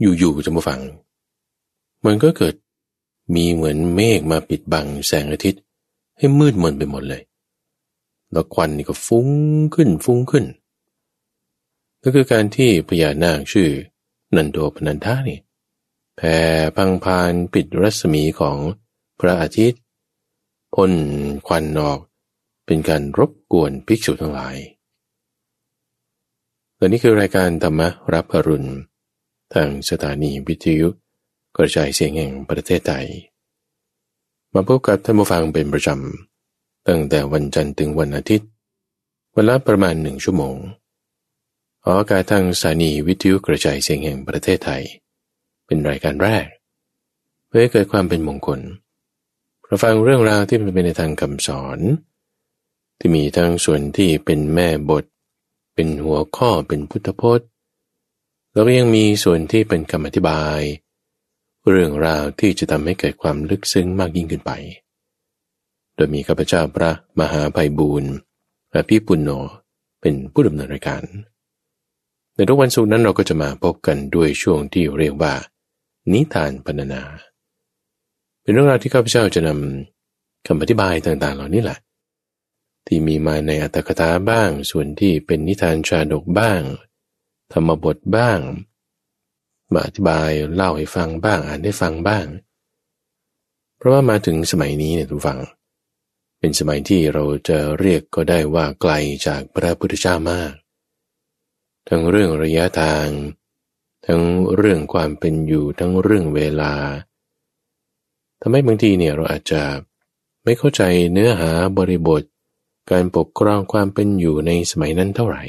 อยู่ๆจะมาฟัง มันก็เกิดมีเหมือนเมฆมาปิดบังแสงอาทิตย์ ให้มืดมนไปหมดเลย แล้วควันนี่ก็ฟุ้งขึ้นฟุ้งขึ้นก็คือการที่พญานาคชื่อ นันโดพนันทานี่แผ่พังพานปิดรัศมีของพระอาทิตย์พ่นควันออกเป็นการรบกวนภิกษุทั้งหลายและนี่คือรายการธรรมรับอรุณ ทางสถานีวิทยุกระจายเสียงแห่งประเทศไทย มาพบกับท่านผู้ฟังเป็นประจำ ตั้งแต่วันจันทร์ถึงวันอาทิตย์เวลาประมาณหนึ่งชั่วโมงออกอากาศทางสถานีวิทยุกระจายเสียงแห่งประเทศไทย เป็นรายการแรก เพื่อให้เกิดความเป็นมงคลเราฟังเรื่องราวที่มันเป็นในทางคำสอน ที่มีทั้งส่วนที่เป็นแม่บท เป็นหัวข้อเป็นพุทธพจน์ แล้วก็ยังมีส่วนที่เป็นคำอธิบาย เรื่องราวที่จะทำให้เกิดความลึกซึ้งมากยิ่งขึ้นไป โดยมีข้าพเจ้าพระมหาภัยบูรณ์และพี่ปุณโญเป็นผู้ดำเนินรายการ ในทุกวันศุกร์นั้นเราก็จะมาพบกันด้วยช่วงที่เรียกว่า นิทานพรรณนา เป็นเรื่องราวที่ข้าพเจ้าจะนำคำอธิบายต่างๆ เหล่านี้แหละ ที่มีมาในอัตถกถาบ้าง ส่วนที่เป็นนิทานชาดกบ้าง ธรรมบทบ้างมาอธิบายเล่าให้ฟังบ้างอ่านให้ฟังบ้าง เพราะว่ามาถึงสมัยนี้เนี่ยทุกฝัง เป็นสมัยที่เราจะเรียกก็ได้ว่าไกลจากพระพุทธเจ้ามาก ทั้งเรื่องระยะทาง ทั้งเรื่องความเป็นอยู่ทั้งเรื่องเวลาทำให้บางทีเนี่ยเราอาจจะไม่เข้าใจเนื้อหาบริบท การปกครองความเป็นอยู่ในสมัยนั้นเท่าไหร่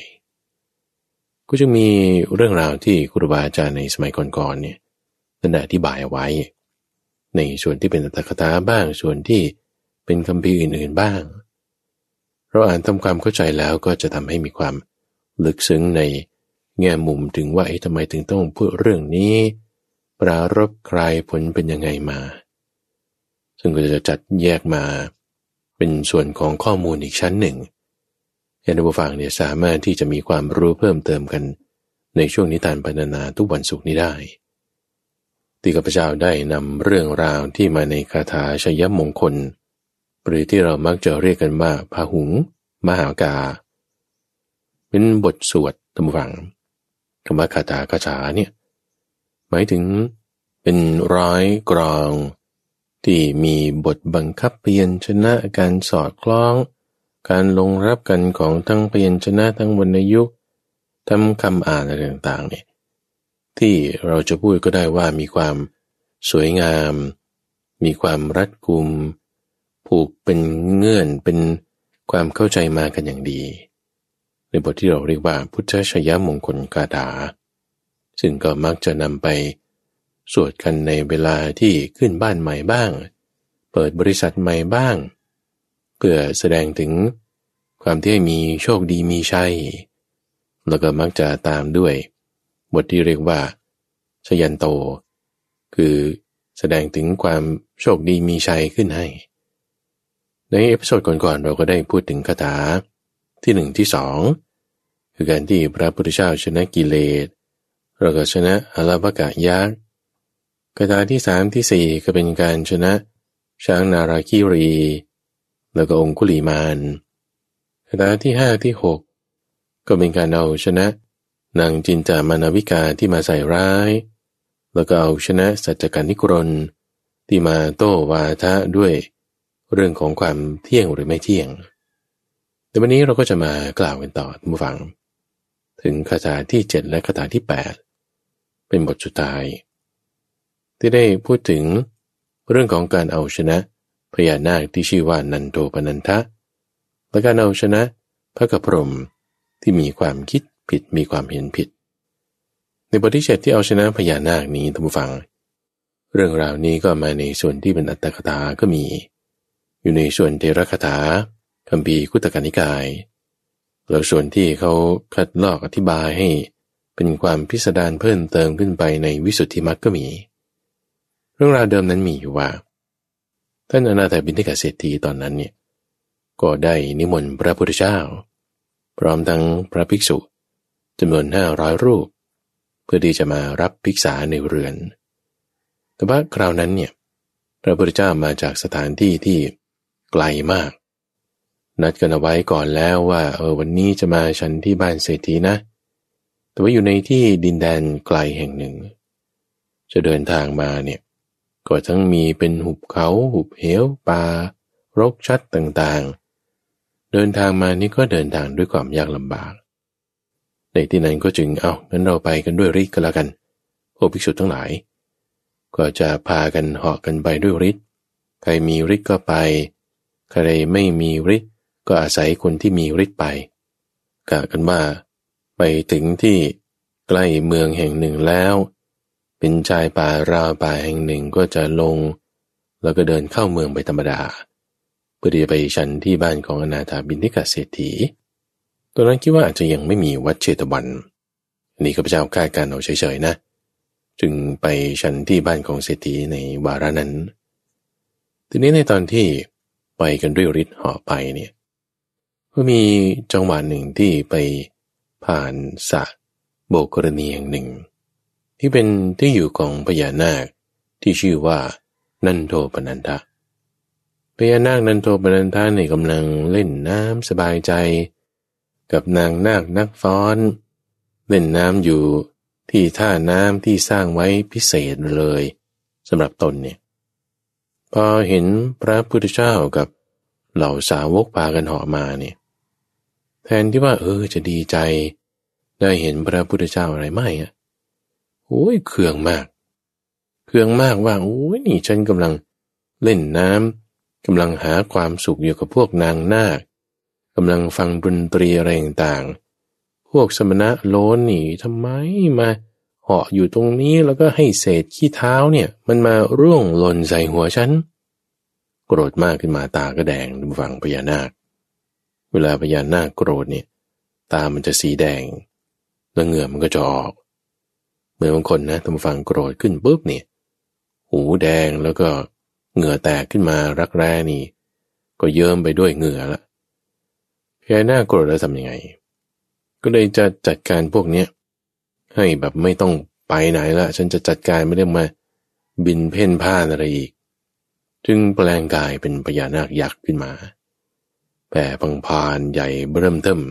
ก็จะมีเรื่องราวที่ครูบาอาจารย์ในสมัยก่อนๆเนี่ยท่านอธิบายเอาไว้ ในส่วนที่เป็นตถคถาบ้างส่วนที่เป็นคำพีอื่นๆบ้าง เราอ่านทำความเข้าใจแล้วก็จะทำให้มีความลึกซึ้งในแง่มุมถึงว่าไอ้ทำไมถึงต้องพูดเรื่องนี้ ปรารบใครผลเป็นยังไงมา ซึ่งก็จะจัดแยกมาเป็นส่วนของข้อมูลอีกชั้นหนึ่ง ให้นักฟังเนี่ยสามารถที่จะมีความรู้เพิ่มเติมกันในช่วงนิทานพรรณนาทุกวันศุกร์นี้ได้ที่ข้าพเจ้าได้นำเรื่องราวที่มาในคาถาชยมงคล หรือที่เรามักจะเรียกกันว่าพาหุง มหากา เป็นบทสวดธรรมฟังคำว่าคาถาคาถาเนี่ยหมายถึงเป็นร้อยกรอง ที่มีบทบังคับเพียนชนะการสอดคล้อง การลงรับกันของทั้งเพียนชนะทั้งวรรณยุกทำคำอ่านอะไรต่างๆเนี่ยที่เราจะพูดก็ได้ว่ามีความสวยงาม มีความรัดกุม ผูกเป็นเงื่อนเป็นความเข้าใจมากันอย่างดี ในบทที่เราเรียกว่าพุทธชยมงคลกาถาซึ่งก็มักจะนำไปสวดกันในเวลาที่ขึ้นบ้านใหม่บ้าง เปิดบริษัทใหม่บ้าง เพื่อแสดงถึงความที่มีโชคดีมีชัย แล้วก็มักจะตามด้วย บทที่เรียกว่าชยันโต คือแสดงถึงความโชคดีมีชัยขึ้นให้ ใน episode ก่อนๆเราก็ได้พูดถึงคาถาที่หนึ่งที่สองคือการที่พระพุทธเจ้าชนะกิเลสเราก็ชนะอาฬวกยักษ์คาถาที่สามที่สี่ก็เป็นการชนะช้างนาฬาคีรี แล้วก็องคุลิมาลคาถาที่ห้าที่หกก็เป็นการเอาชนะ นางจินจามานาวิกาที่มาใส่ร้าย แล้วก็เอาชนะสัจจการนิกรนที่มาโต้วาทะด้วย เรื่องของความเที่ยงหรือไม่เที่ยง แต่วันนี้เราก็จะมากล่าวกันต่อท่านผู้ฟัง ถึงคาถาที่เจ็ดและคาถาที่แปดเป็นบทสุดท้าย ที่ได้พูดถึงเรื่องของการเอาชนะ พญานาคที่ชื่อว่านันโทปนันทะ และการเอาชนะพระกพรมที่มีความคิดผิดมีความเห็นผิด ในบทที่เจ็ดที่เอาชนะพญานาคนี้ท่านผู้ฟัง เรื่องราวนี้ก็มาในส่วนที่เป็นอัตถกถาก็มี อยู่ในส่วนเทระคถาคัมภีคุตกานิกาย แล้วส่วนที่เขาคัดลอกอธิบายให้เป็นความพิสดารเพิ่มเติมขึ้นไปในวิสุทธิมรรคก็มี เรื่องราวเดิมนั้นมีอยู่ว่า ท่านอนาถบิณฑิกาเศรษฐีตอนนั้นเนี่ยก็ได้นิมนต์พระพุทธเจ้า พร้อมทั้งพระภิกษุจำนวนห้าร้อยรูป เพื่อที่จะมารับภิกษาในเรือน แต่ว่าคราวนั้นเนี่ยพระพุทธเจ้ามาจากสถานที่ที่ไกลมาก นัดกันเอาไว้ก่อนแล้วว่าเออวันนี้จะมาฉันที่บ้านเศรษฐีนะ แต่ว่าอยู่ในที่ดินแดนไกลแห่งหนึ่ง จะเดินทางมาเนี่ย ก็ทั้งมีเป็นหุบเขาหุบเหวป่ารกชัดต่างๆ เดินทางมานี่ก็เดินทางด้วยความยากลำบาก ในที่นั้นก็จึงเอางั้นเราไปกันด้วยฤทธิ์ก็แล้วกันพวกภิกษุทั้งหลาย ก็จะพากันเหาะกันไปด้วยฤทธิ์ใครมีฤทธิ์ก็ไป ใครไม่มีฤทธิ์ก็อาศัยคนที่มีฤทธิ์ไปกะกันว่าไปถึงที่ใกล้เมืองแห่งหนึ่งแล้ว เป็นชายป่าราวป่าแห่งหนึ่งก็จะลง แล้วก็เดินเข้าเมืองไปธรรมดาเพื่อที่จะไปชันที่บ้านของอนาถาบินทิกาเศรษฐีตอนนั้นคิดว่าอาจจะยังไม่มีวัดเชตวันนนี้ข้าพเจ้าคาดการเอาเฉยๆนะ จึงไปชันที่บ้านของเศรษฐีในวาระนั้น ทีนี้ในตอนที่ไปกันด้วยฤทธิ์ห่อไปเนี่ยก็มีจังหวะหนึ่งที่ไปผ่านสะโบกรณีแห่งหนึ่ง ที่เป็นที่อยู่ของพญานาคที่ชื่อว่านันโทปนันทะพญานาคนันโทปนันทาเนี่ยกำลังเล่นน้ำสบายใจ กับนางนาคนักฟ้อน เล่นน้ำอยู่ที่ท่าน้ำที่สร้างไว้พิเศษเลยสำหรับตนเนี่ยพอเห็นพระพุทธเจ้ากับเหล่าสาวกพากันเหาะมาเนี่ยแทนที่ว่าเออจะดีใจ ได้เห็นพระพุทธเจ้าอะไรไม่อะ โอ้ยเคืองมาก เคืองมากว่าโอ้ยนี่ฉันกำลังเล่นน้ำกำลังหาความสุขอยู่กับพวกนางนาคกำลังฟังดนตรีอะไรต่างๆ พวกสมณะโลนนี่ทำไมมาเหาะอยู่ตรงนี้แล้วก็ให้เศษขี้เท้าเนี่ย มันมาร่วงหล่นใส่หัวฉันโกรธมากขึ้นมาตาก็แดงดูฟังพญานาค เวลาพญานาคโกรธเนี่ย ตามันจะสีแดง แล้วเหงื่อมันก็จะออก เมื่อบางคนนะทำฟังโกรธขึ้นปุ๊บเนี่ยหูแดงแล้วก็เหงื่อแตกขึ้นมารักแร้นี่ ก็เยิ้มไปด้วยเหงื่อละแค่หน้าโกรธแล้วทำยังไง ก็เลยจะจัดการพวกเนี้ยให้แบบไม่ต้องไปไหนละ ฉันจะจัดการไม่ได้มาบินเพ่นพ่านอะไรอีก จึงแปลงกายเป็นพญานาคยักษ์ขึ้นมาแผ่พังพานใหญ่เริ่มเทิม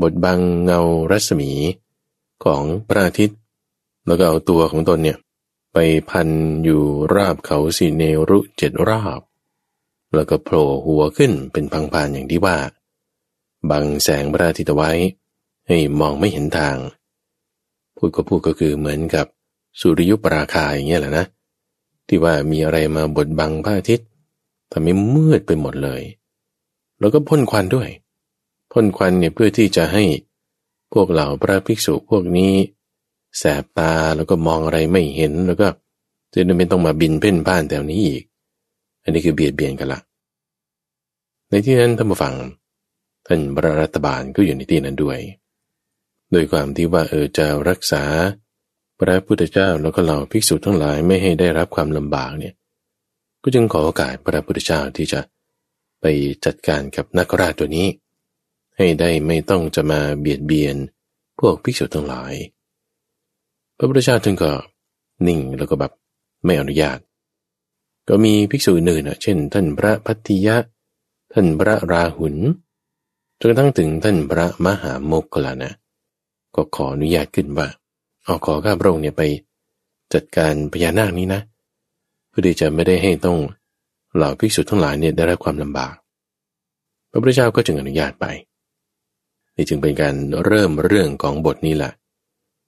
บดบังเงารัศมีของพระอาทิตย์ แล้วก็เอาตัวของตนเนี่ยไปพันอยู่ราบเขาสีเนรุเจ็ดราบ แล้วก็โผล่หัวขึ้นเป็นพังพานอย่างที่ว่า บังแสงพระอาทิตย์ไว้ ให้มองไม่เห็นทาง พูดก็พูดก็คือเหมือนกับสุริยุปราคาอย่างเงี้ยแหละนะ ที่ว่ามีอะไรมาบดบังพระอาทิตย์ทำให้มืดไปหมดเลย แล้วก็พ่นควันด้วย พ่นควันเนี่ยเพื่อที่จะให้พวกเหล่าพระภิกษุพวกนี้ แสบตาแล้วก็มองอะไรไม่เห็นแล้วก็จะไม่ต้องมาบินเพ่นพ่านแถวนี้อีก อันนี้คือเบียดเบียนกันละในที่นั้นท่านผู้ฟังท่านพระรัฐบาลก็อยู่ในที่นั้นด้วย โดยความที่ว่าเออจะรักษา พระพุทธเจ้าแล้วก็เหล่าภิกษุทั้งหลายไม่ให้ได้รับความลำบากเนี่ย ก็จึงขอโอกาสพระพุทธเจ้าที่จะไปจัดการกับนักราชตัวนี้ ให้ได้ไม่ต้องจะมาเบียดเบียนพวกภิกษุทั้งหลาย พระพุทธเจ้าท่านก็นิ่งแล้วก็แบบไม่อนุญาต ก็มีภิกษุอื่นๆเช่น ท่านพระพัทธิยะ ท่านพระราหุลจนกระทั่งถึงท่านพระมหาโมกขลานะก็ขออนุญาตขึ้นว่าเอาขอข้าพระองค์เนี่ยไปจัดการพญานาคนี้นะ เพื่อที่จะไม่ได้ให้ต้องเหล่าภิกษุทั้งหลายเนี่ยได้รับความลำบาก พระพุทธเจ้าก็จึงอนุญาตไป นี่จึงเป็นการเริ่มเรื่องของบทนี้แหละ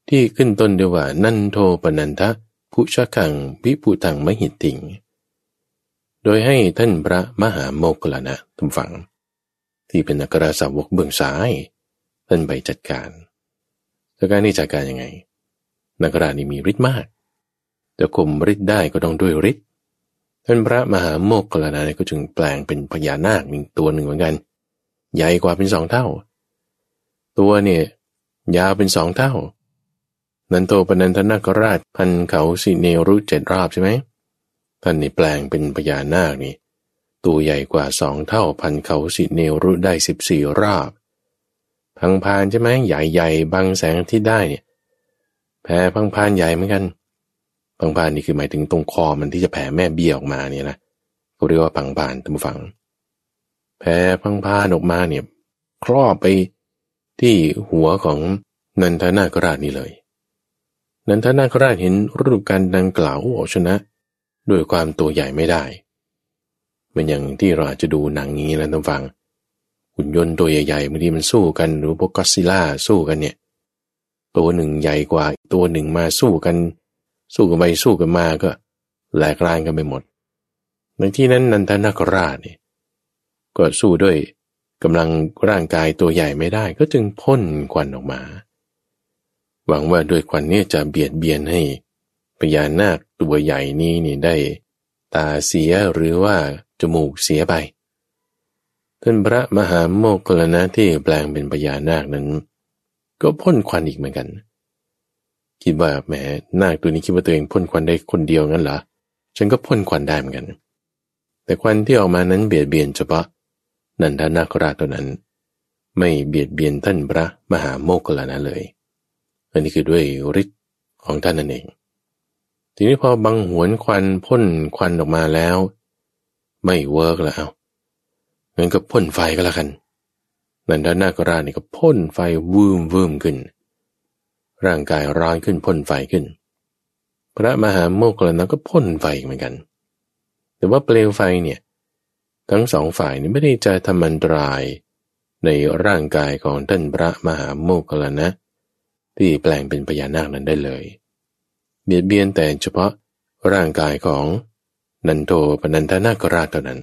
ที่ขึ้นต้นด้วยว่า นันโทปนันทะผู้ชะขังวิปุตังมหิติง โดยให้ท่านพระมหาโมกขลานะทุกฝัง ที่เป็นนักราสาวกเบื้องซ้าย ท่านไปจัดการแต่การนี้จัดการยังไง นักรานี่มีฤทธิ์มากจะข่มฤทธิ์ได้ก็ต้องด้วยฤทธิ์ท่านพระมหาโมกขลานะก็จึงแปลงเป็นพญานาคหนึ่งตัวหนึ่งเหมือนกัน ใหญ่กว่าเป็นสองเท่า ตัวเนี่ยยาวเป็นสองเท่า นันโตปนันทนาคราชพันเขาสิเนรุเจ็ดรอบใช่ไหมท่านนี่แปลงเป็นพญานาคนี่ตัวใหญ่กว่าสองเท่าพันเขาสิเนรุได้สิบสี่รอบพังพานใช่ไหมใหญ่ๆบังแสงที่ได้เนี่ยแผ่พังพานใหญ่เหมือนกันพังพานนี่คือหมายถึงตรงคอมันที่จะแผ่แม่เบี้ยออกมาเนี่ยนะเขาเรียกว่าพังพานท่านผู้ฟัง แผ่พังพานออกมาเนี่ยครอบไปที่หัวของนันทนาคราชนี่เลย นันทนาคราชเห็นรูปการดังกล่าวเอาชนะ ด้วยความตัวใหญ่ไม่ได้เหมือนอย่างที่เราอาจจะดูหนังนี้แล้วท่านฟังหุ่นยนต์ตัวใหญ่ๆบางทีมันสู้กันหรือพวกก็ซิล่าสู้กันเนี่ย ตัวหนึ่งใหญ่กว่าตัวหนึ่งมาสู้กัน สู้กันไปสู้กันมาก็แหลกลานกันไปหมดในที่นั้นนันทนาคราชเนี่ยก็สู้ด้วยกำลังร่างกายตัวใหญ่ไม่ได้ ก็จึงพ่นควันออกมา หวังว่าด้วยควันนี้จะเบียดเบียนให้พญานาคตัวใหญ่นี้นี่ได้ ตาเสียหรือว่าจมูกเสียไปท่านพระมหาโมกขลนะที่แปลงเป็นพญานาคนั้น ก็พ่นควันอีกเหมือนกัน คิดว่าแหมนาคตัวนี้คิดว่าตัวเองพ่นควันได้คนเดียวงั้นเหรอฉันก็พ่นควันได้เหมือนกัน แต่ควันที่ออกมานั้นเบียดเบียนเฉพาะนันทนาคราชตัวนั้น ไม่เบียดเบียนท่านพระมหาโมกขลนะเลย อันนี้คือด้วยฤทธิ์ของท่านนั่นเอง ทีนี้พอบังหวนควันพ่นควันออกมาแล้ว ไม่เวิร์กแล้วงั้นก็พ่นไฟก็แล้วกันนันทนาคราชนี่ก็พ่นไฟวืมวืมขึ้น ร่างกายร้อนขึ้นพ่นไฟขึ้น พระมหาโมกขลานะก็พ่นไฟเหมือนกัน แต่ว่าเปลวไฟเนี่ย ทั้งสองฝ่ายนี้ไม่ได้จะทำอันตรายในร่างกายของท่านพระมหาโมกขลานะ ที่แปลงเป็นพญานาคนั้นได้เลย เบียดเบียนแต่เฉพาะร่างกายของนันโทปนันทนาคราชเท่านั้น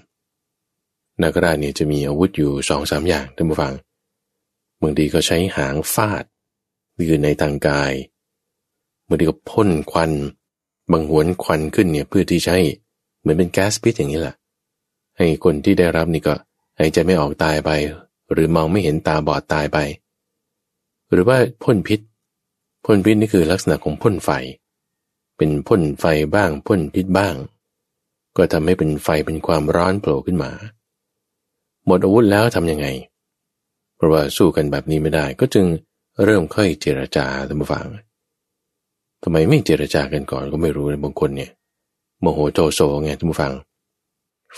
นาคราชเนี่ยจะมีอาวุธอยู่สองสามอย่างท่านผู้ฟังบางทีก็ใช้หางฟาดยืนในทางกายบางทีก็พ่นควันบังหวนควันขึ้นเนี่ยเพื่อที่ใช้เหมือนเป็นแก๊สพิษอย่างนี้แหละให้คนที่ได้รับนี่ก็หายใจไม่ออกตายไป หรือมองไม่เห็นตาบอดตายไป หรือว่าพ่นพิษ พ่นพิษนี่คือลักษณะของพ่นไฟ เป็นพ่นไฟบ้างพ่นพิษบ้าง ก็ทำให้เป็นไฟเป็นความร้อนโผล่ขึ้นมา หมดอาวุธแล้วทำยังไง เพราะว่าสู้กันแบบนี้ไม่ได้ ก็จึงเริ่มค่อยเจรจาท่านผู้ฟังทำไมไม่เจรจากันก่อนก็ไม่รู้ในบางคนเนี่ยโมโหโจโซไงท่านผู้ฟัง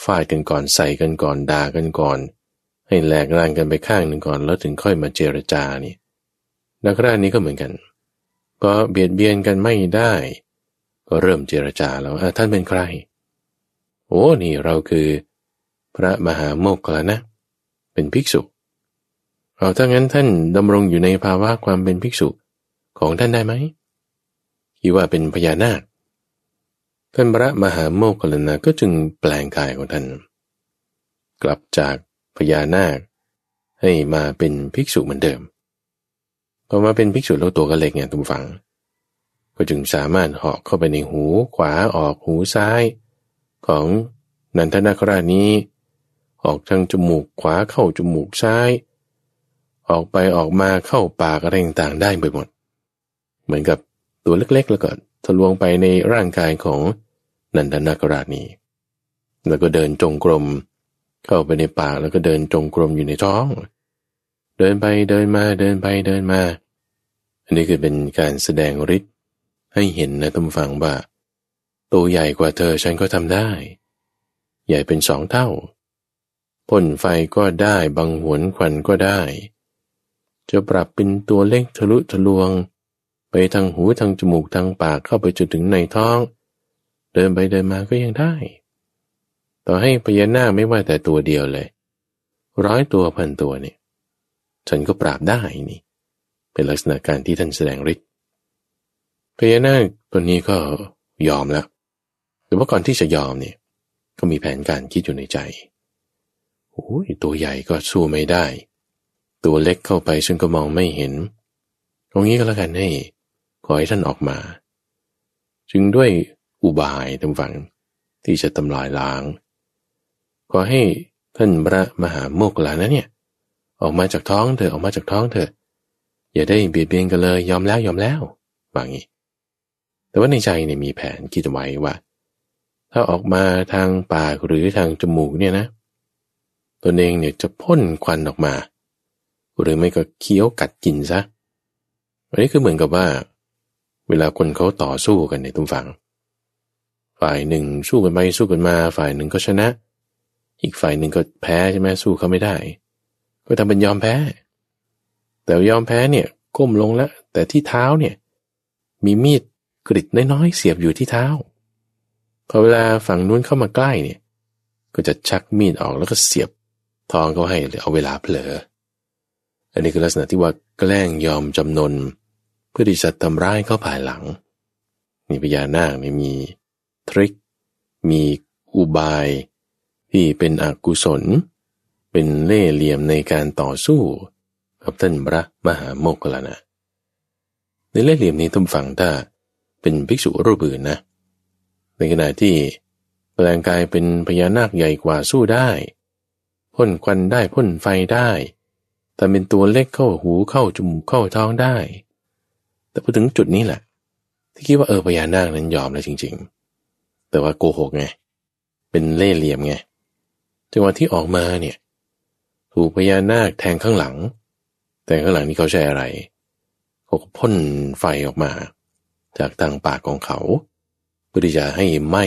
ฟาดกันก่อนใส่กันก่อนด่ากันก่อน ให้แหลกลานกันไปข้างหนึ่งก่อน แล้วถึงค่อยมาเจรจานี่นักรานี้ก็เหมือนกัน ก็เบียดเบียนกันไม่ได้ ก็เริ่มเจรจาแล้วท่านเป็นใคร โอ้นี่เราคือ พระมหาโมกขลานะ เป็นภิกษุเอาถ้างั้นท่านดำรงอยู่ในภาวะความเป็นภิกษุของท่านได้ไหมคิดว่าเป็นพญานาคท่านพระมหาโมกขลนาก็จึงแปลงกายของท่าน กลับจากพญานาคให้มาเป็นภิกษุเหมือนเดิม พอมาเป็นภิกษุแล้วตัวก็เล็กไงทุกฝัง ก็จึงสามารถเหาะเข้าไปในหูขวาออกหูซ้าย ของนันทนาครานี้ ออกทางจมูกขวาเข้าจมูกซ้าย ออกไปออกมาเข้าปากอะไรต่างๆได้ไปหมด เหมือนกับตัวเล็กๆ แล้วก็ทะลวงไปในร่างกายของนันทนาคราชนี้ แล้วก็เดินจงกรม เข้าไปในปากแล้วก็เดินจงกรมอยู่ในท้อง เดินไปเดินมาเดินไปเดินมา อันนี้คือเป็นการแสดงฤทธิ์ให้เห็นนะท่านฟังว่าตัวใหญ่กว่าเธอฉันก็ทำได้ ใหญ่เป็นสองเท่าพ่นไฟก็ได้บังหวนควันก็ได้ จะปรับเป็นตัวเล็กทะลุทะลวง ไปทางหูทางจมูกทางปากเข้าไปจนถึงในท้อง เดินไปเดินมาก็ยังได้ ต่อให้พญานาคไม่ว่าแต่ตัวเดียวเลย ร้อยตัวพันตัวเนี่ย ฉันก็ปราบได้นี่ เป็นลักษณะการที่ท่านแสดงฤทธิ์พญานาคตัวนี้ก็ยอมแล้วแต่ว่าก่อนที่จะยอมเนี่ย ก็มีแผนการคิดอยู่ในใจโอ้ยตัวใหญ่ก็สู้ไม่ได้ ตัวเล็กเข้าไปฉันก็มองไม่เห็นตรงนี้ก็แล้วกันให้ขอให้ท่านออกมา จึงด้วยอุบายทำฝังที่จะทำลายล้าง ขอให้ท่านพระมหาโมกขลานะเนี่ย ออกมาจากท้องเถอะออกมาจากท้องเถอะอย่าได้เบียดเบียนกันเลยยอมแล้วยอมแล้วว่างี้ แต่ว่าในใจเนี่ยมีแผนคิดไว้ว่า ถ้าออกมาทางปากหรือทางจมูกเนี่ยนะ ตนเองเนี่ยจะพ่นควันออกมา หรือไม่ก็เคี้ยวกัดกินซะอันนี้คือเหมือนกับว่า เวลาคนเขาต่อสู้กันในตุ้มฝัง ฝ่ายหนึ่งสู้กันไปสู้กันมา ฝ่ายหนึ่งก็ชนะ อีกฝ่ายหนึ่งก็แพ้ใช่ไหมสู้เขาไม่ได้ ก็ทำเป็นยอมแพ้ แต่ยอมแพ้เนี่ยก้มลงแล้ว แต่ที่เท้าเนี่ย มีมีดกริดน้อยๆเสียบอยู่ที่เท้าพอเวลาฝั่งนู้นเข้ามาใกล้เนี่ย ก็จะชักมีดออกแล้วก็เสียบทองเขาให้เอาเวลาเผลอ อันนี้คือลักษณะที่ว่าแกล้งยอมจำนน เพื่อที่จะทำร้ายเขาภายหลัง นี่พญานาคนี่มีทริค มีอุบาย ที่เป็นอกุศล เป็นเล่เหลี่ยมในการต่อสู้กับท่านพระมหาโมกขลานะ ในเล่เหลี่ยมนี้ท่านฟังถ้าเป็นภิกษุรูปอื่นนะ ในขณะที่แปลงกายเป็นพญานาคใหญ่กว่าสู้ได้พ่นควันได้พ่นไฟได้แต่เป็นตัวเล็กเข้าหูเข้าจมูกเข้าท้องได้ แต่พอถึงจุดนี้แหละ ที่คิดว่าเออพญานาคนั้นยอมแล้วจริง ๆ แต่ว่าโกหกไง เป็นเล่เหลี่ยมไงจังหวะที่ออกมาเนี่ย ถูกพญานาคแทงข้างหลัง แต่ข้างหลังนี่เขาใช้อะไรเขาก็พ่นไฟออกมา จากทางปากของเขาเพื่อที่จะให้ไหม้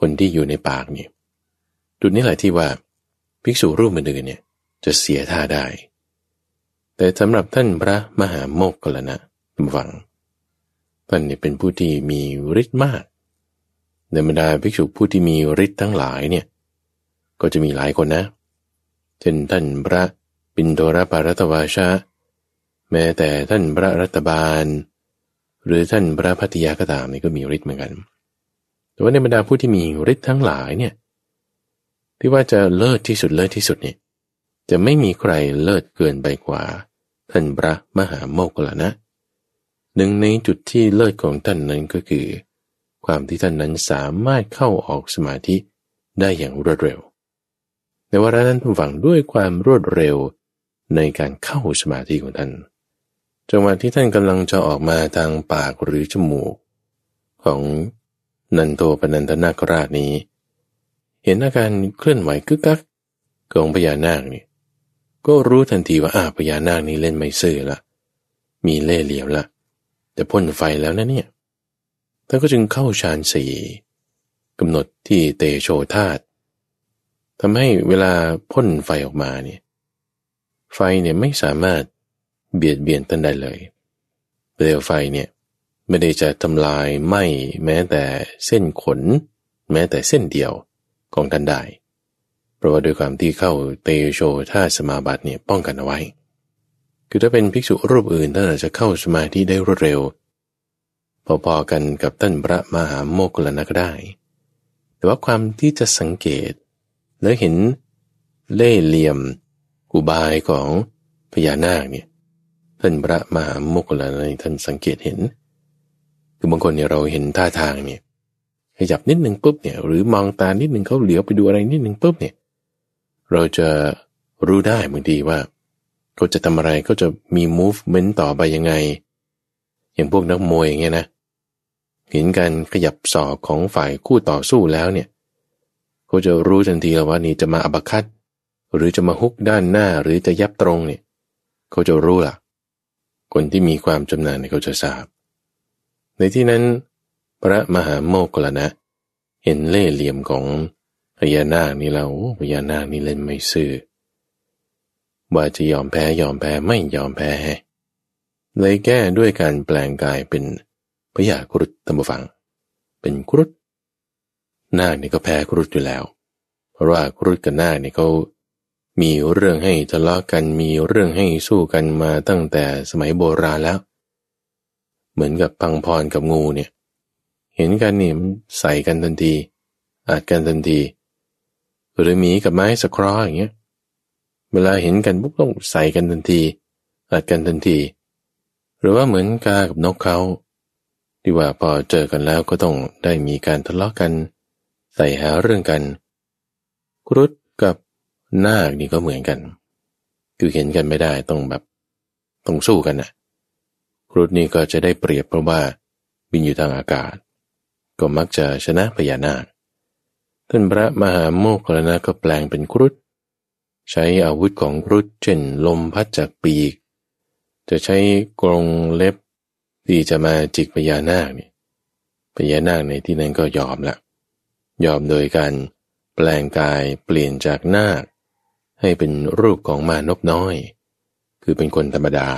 คนที่อยู่ในปากนี่จุดนี้แหละที่ว่าภิกษุรูปอื่นเนี่ยจะเสียท่าได้ แต่สำหรับท่านพระมหาโมกขลนะฟังท่านเนี่ยเป็นผู้ที่มีฤทธิ์มากในบรรดาภิกษุผู้ที่มีฤทธิ์ทั้งหลายเนี่ยก็จะมีหลายคนนะ เช่นท่านพระปินโดรปารัตวาชาแม้แต่ท่านพระรัตบาล หรือท่านพระพัทยากตามนี่ก็มีฤทธิ์เหมือนกัน แต่ว่าในบรรดาผู้ที่มีฤทธิ์ทั้งหลายเนี่ยที่ว่าจะเลิศที่สุดเลิศที่สุดเนี่ยจะไม่มีใครเลิศเกินไปกว่า ท่านพระมหาโมกขลานะ หนึ่งในจุดที่เลิศของท่านนั้นก็คือ ความที่ท่านนั้นสามารถเข้าออกสมาธิได้อย่างรวดเร็ว ในวาระนั้นผู้ฟังด้วยความรวดเร็วในการเข้าสมาธิของท่านจังหวะที่ท่านกำลังจะออกมาทางปากหรือจมูก ของนันโตปนันทนาคราชนี้ เห็นอาการเคลื่อนไหวกึกกักของพญานาคนี่ก็รู้ทันทีว่าอาพญานาคนี้เล่นไม่ซื่อละมีเล่เหลี่ยมละแต่พ่นไฟแล้วนะเนี่ยท่านก็จึงเข้าฌานสี่กำหนดที่เตโชธาต ทำให้เวลาพ่นไฟออกมาเนี่ยไฟเนี่ยไม่สามารถเบียดเบียนท่านได้เลยเปลวไฟเนี่ยไม่ได้จะทำลายไหมแม้แต่เส้นขน แม้แต่เส้นเดียวของท่านได้ เพราะว่าด้วยความที่เข้าเตโชท่าสมาบัติเนี่ยป้องกันเอาไว้ คือถ้าเป็นภิกษุรูปอื่นท่านอาจจะเข้าสมาธิได้รวดเร็ว พอๆกันกับท่านพระมหาโมกขลนะก็ได้ แต่ว่าความที่จะสังเกต และเห็นเล่เหลี่ยมอุบายของพญานาคเนี่ยท่านพระมหาโมกขลานท่านสังเกตเห็น คือบางคนเนี่ยเราเห็นท่าทางเนี่ยขยับนิดหนึ่งปุ๊บเนี่ยหรือมองตานิดหนึ่งเขาเหลียวไปดูอะไรนิดหนึ่งปุ๊บเนี่ยเราจะรู้ได้บางทีว่าเขาจะทำอะไรก็จะมี movement ต่อไปยังไง อย่างพวกนักมวยอย่างเงี้ยนะเห็นการขยับศอกของฝ่ายคู่ต่อสู้แล้วเนี่ย เขาจะรู้ทันทีว่านี่จะมาอับคัดหรือจะมาฮุกด้านหน้าหรือจะยับตรงเนี่ยเขาจะรู้ล่ะ คนที่มีความจำนาญเนี่ยเขาจะทราบ ในที่นั้น พระมหาโมกขลนะ เห็นเล่เหลี่ยมของพญานาคนี่แล้วพญานาคนี่เล่นไม่ซื่อว่าจะยอมแพ้ยอมแพ้ไม่ยอมแพ้เลยแก้ด้วยการแปลงกายเป็นพญาครุฑตมฟัง เป็นครุฑ นาคเนี่ยก็แพ้ครุฑอยู่แล้ว เพราะว่าครุฑกับนาคเนี่ยเขามีเรื่องให้ทะเลาะกันมีเรื่องให้สู้กันมาตั้งแต่สมัยโบราณแล้ว เหมือนกับพังพรกับงูเนี่ย เห็นกันนี่มันใส่กันทันทีอาจกันทันทีหรือหมีกับไม้สครออย่างเงี้ยเวลาเห็นกันปุ๊บต้องใส่กันทันทีอาจกันทันที หรือว่าเหมือนกากับนกเขาที่ว่าพอเจอกันแล้วก็ต้องได้มีการทะเลาะกัน ใส่หาเรื่องกัน ครุฑกับนาคนี่ก็เหมือนกัน คือเห็นกันไม่ได้ต้องแบบต้องสู้กันนะ่ะ ครุฑนี่ก็จะได้เปรียบเพราะว่าบินอยู่ทางอากาศ ก็มักจะชนะพญานาคท่านพระมหาโมคคลนะก็แปลงเป็นครุฑใช้อาวุธของครุฑเช่นลมพัดจากปีก จะใช้กรงเล็บที่จะมาจิกพญานาคเนี่ยพญานาคในที่นั้นก็ยอมละ ยอมโดยการแปลงกายเปลี่ยนจากนาค ให้เป็นรูปของมานพน้อย คือเป็นคนธรรมดา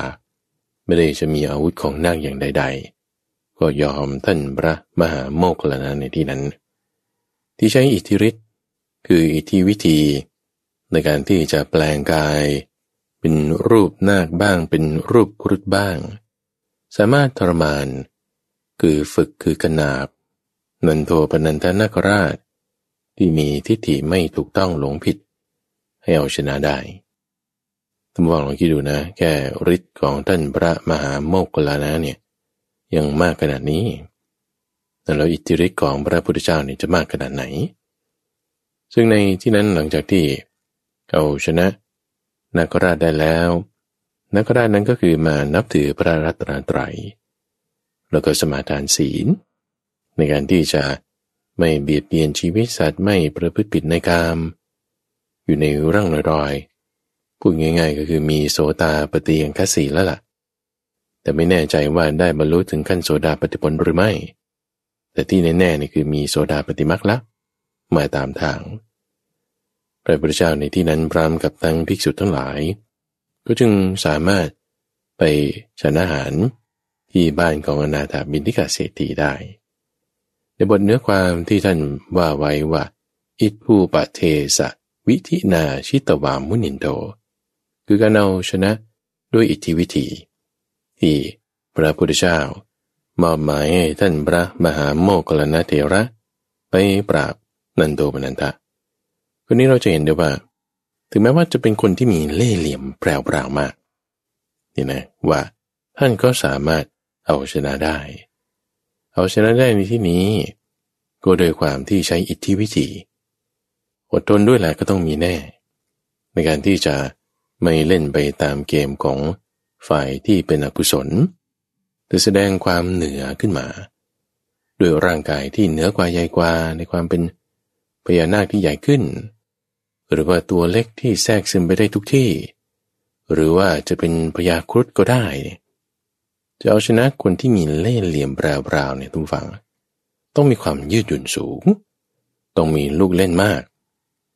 ไม่ได้จะมีอาวุธของนาคอย่างใด ๆ ก็ยอมท่านพระมหาโมกขลานะในที่นั้น ที่ใช้อิทธิฤทธิ์คืออิทธิวิธี ในการที่จะแปลงกาย เป็นรูปนาคบ้าง เป็นรูปครุฑบ้าง สามารถทรมาน คือฝึกคือกนาบ นันโทปนันทนาคราช ที่มีทิฏฐิไม่ถูกต้องหลงผิด ให้เอาชนะได้ท่านบอกลองคิดดูนะ แค่ฤทธิ์ของท่านพระมหาโมกขลานะเนี่ย ยังมากขนาดนี้แล้วอิทธิฤทธิ์ของพระพุทธเจ้าเนี่ยจะมากขนาดไหน ซึ่งในที่นั้นหลังจากที่เอาชนะนาคราชได้แล้วนาคราชนั้นก็คือมานับถือพระรัตนตรัย แล้วก็สมาทานศีล ในการที่จะไม่เบียดเบียนชีวิตสัตว์ไม่ประพฤติผิดในกาม อยู่ในร่างรอยๆพูดง่ายๆ ก็คือมีโสตาปฏิยังคสีแล้วล่ะ แต่ไม่แน่ใจว่าได้บรรลุถึงขั้นโสดาปฏิผลหรือไม่ แต่ที่แน่ๆนี่คือมีโสดาปฏิมักละมาตามทางพระพุทธเจ้าในที่นั้นพร้อมกับตั้งภิกษุทั้งหลาย ก็จึงสามารถไปฉันอาหารที่บ้านของอนาถาบินทิกาเศรษฐีได้ ในบทเนื้อความที่ท่านว่าไว้ว่า อิทูปะเทสะวิธินาชิตวามุนินโต คือการเอาชนะด้วยอิทธิวิธี ที่พระพุทธเจ้ามอบหมายให้ท่านพระมหาโมกขลนาเทระ ไปปราบนันโตปนันทะคนนี้เราจะเห็นได้ว่า ถึงแม้ว่าจะเป็นคนที่มีเล่ห์เหลี่ยมแปลวๆมากนี่นะว่าท่านก็สามารถเอาชนะได้ เอาชนะได้ในที่นี้ ก็โดยความที่ใช้อิทธิวิธีอดทนด้วยแหละก็ต้องมีแน่ ในการที่จะไม่เล่นไปตามเกมของฝ่ายที่เป็นอกุศลแต่แสดงความเหนือขึ้นมา ด้วยร่างกายที่เหนือกว่าใหญ่กว่าในความเป็นพญานาคที่ใหญ่ขึ้น หรือว่าตัวเล็กที่แทรกซึมไปได้ทุกที่ หรือว่าจะเป็นพญาครุฑก็ได้ จะเอาชนะคนที่มีเล่ห์เหลี่ยมแปรๆเนี่ยทุกฝัง ต้องมีความยืดหยุ่นสูง ต้องมีลูกเล่นมาก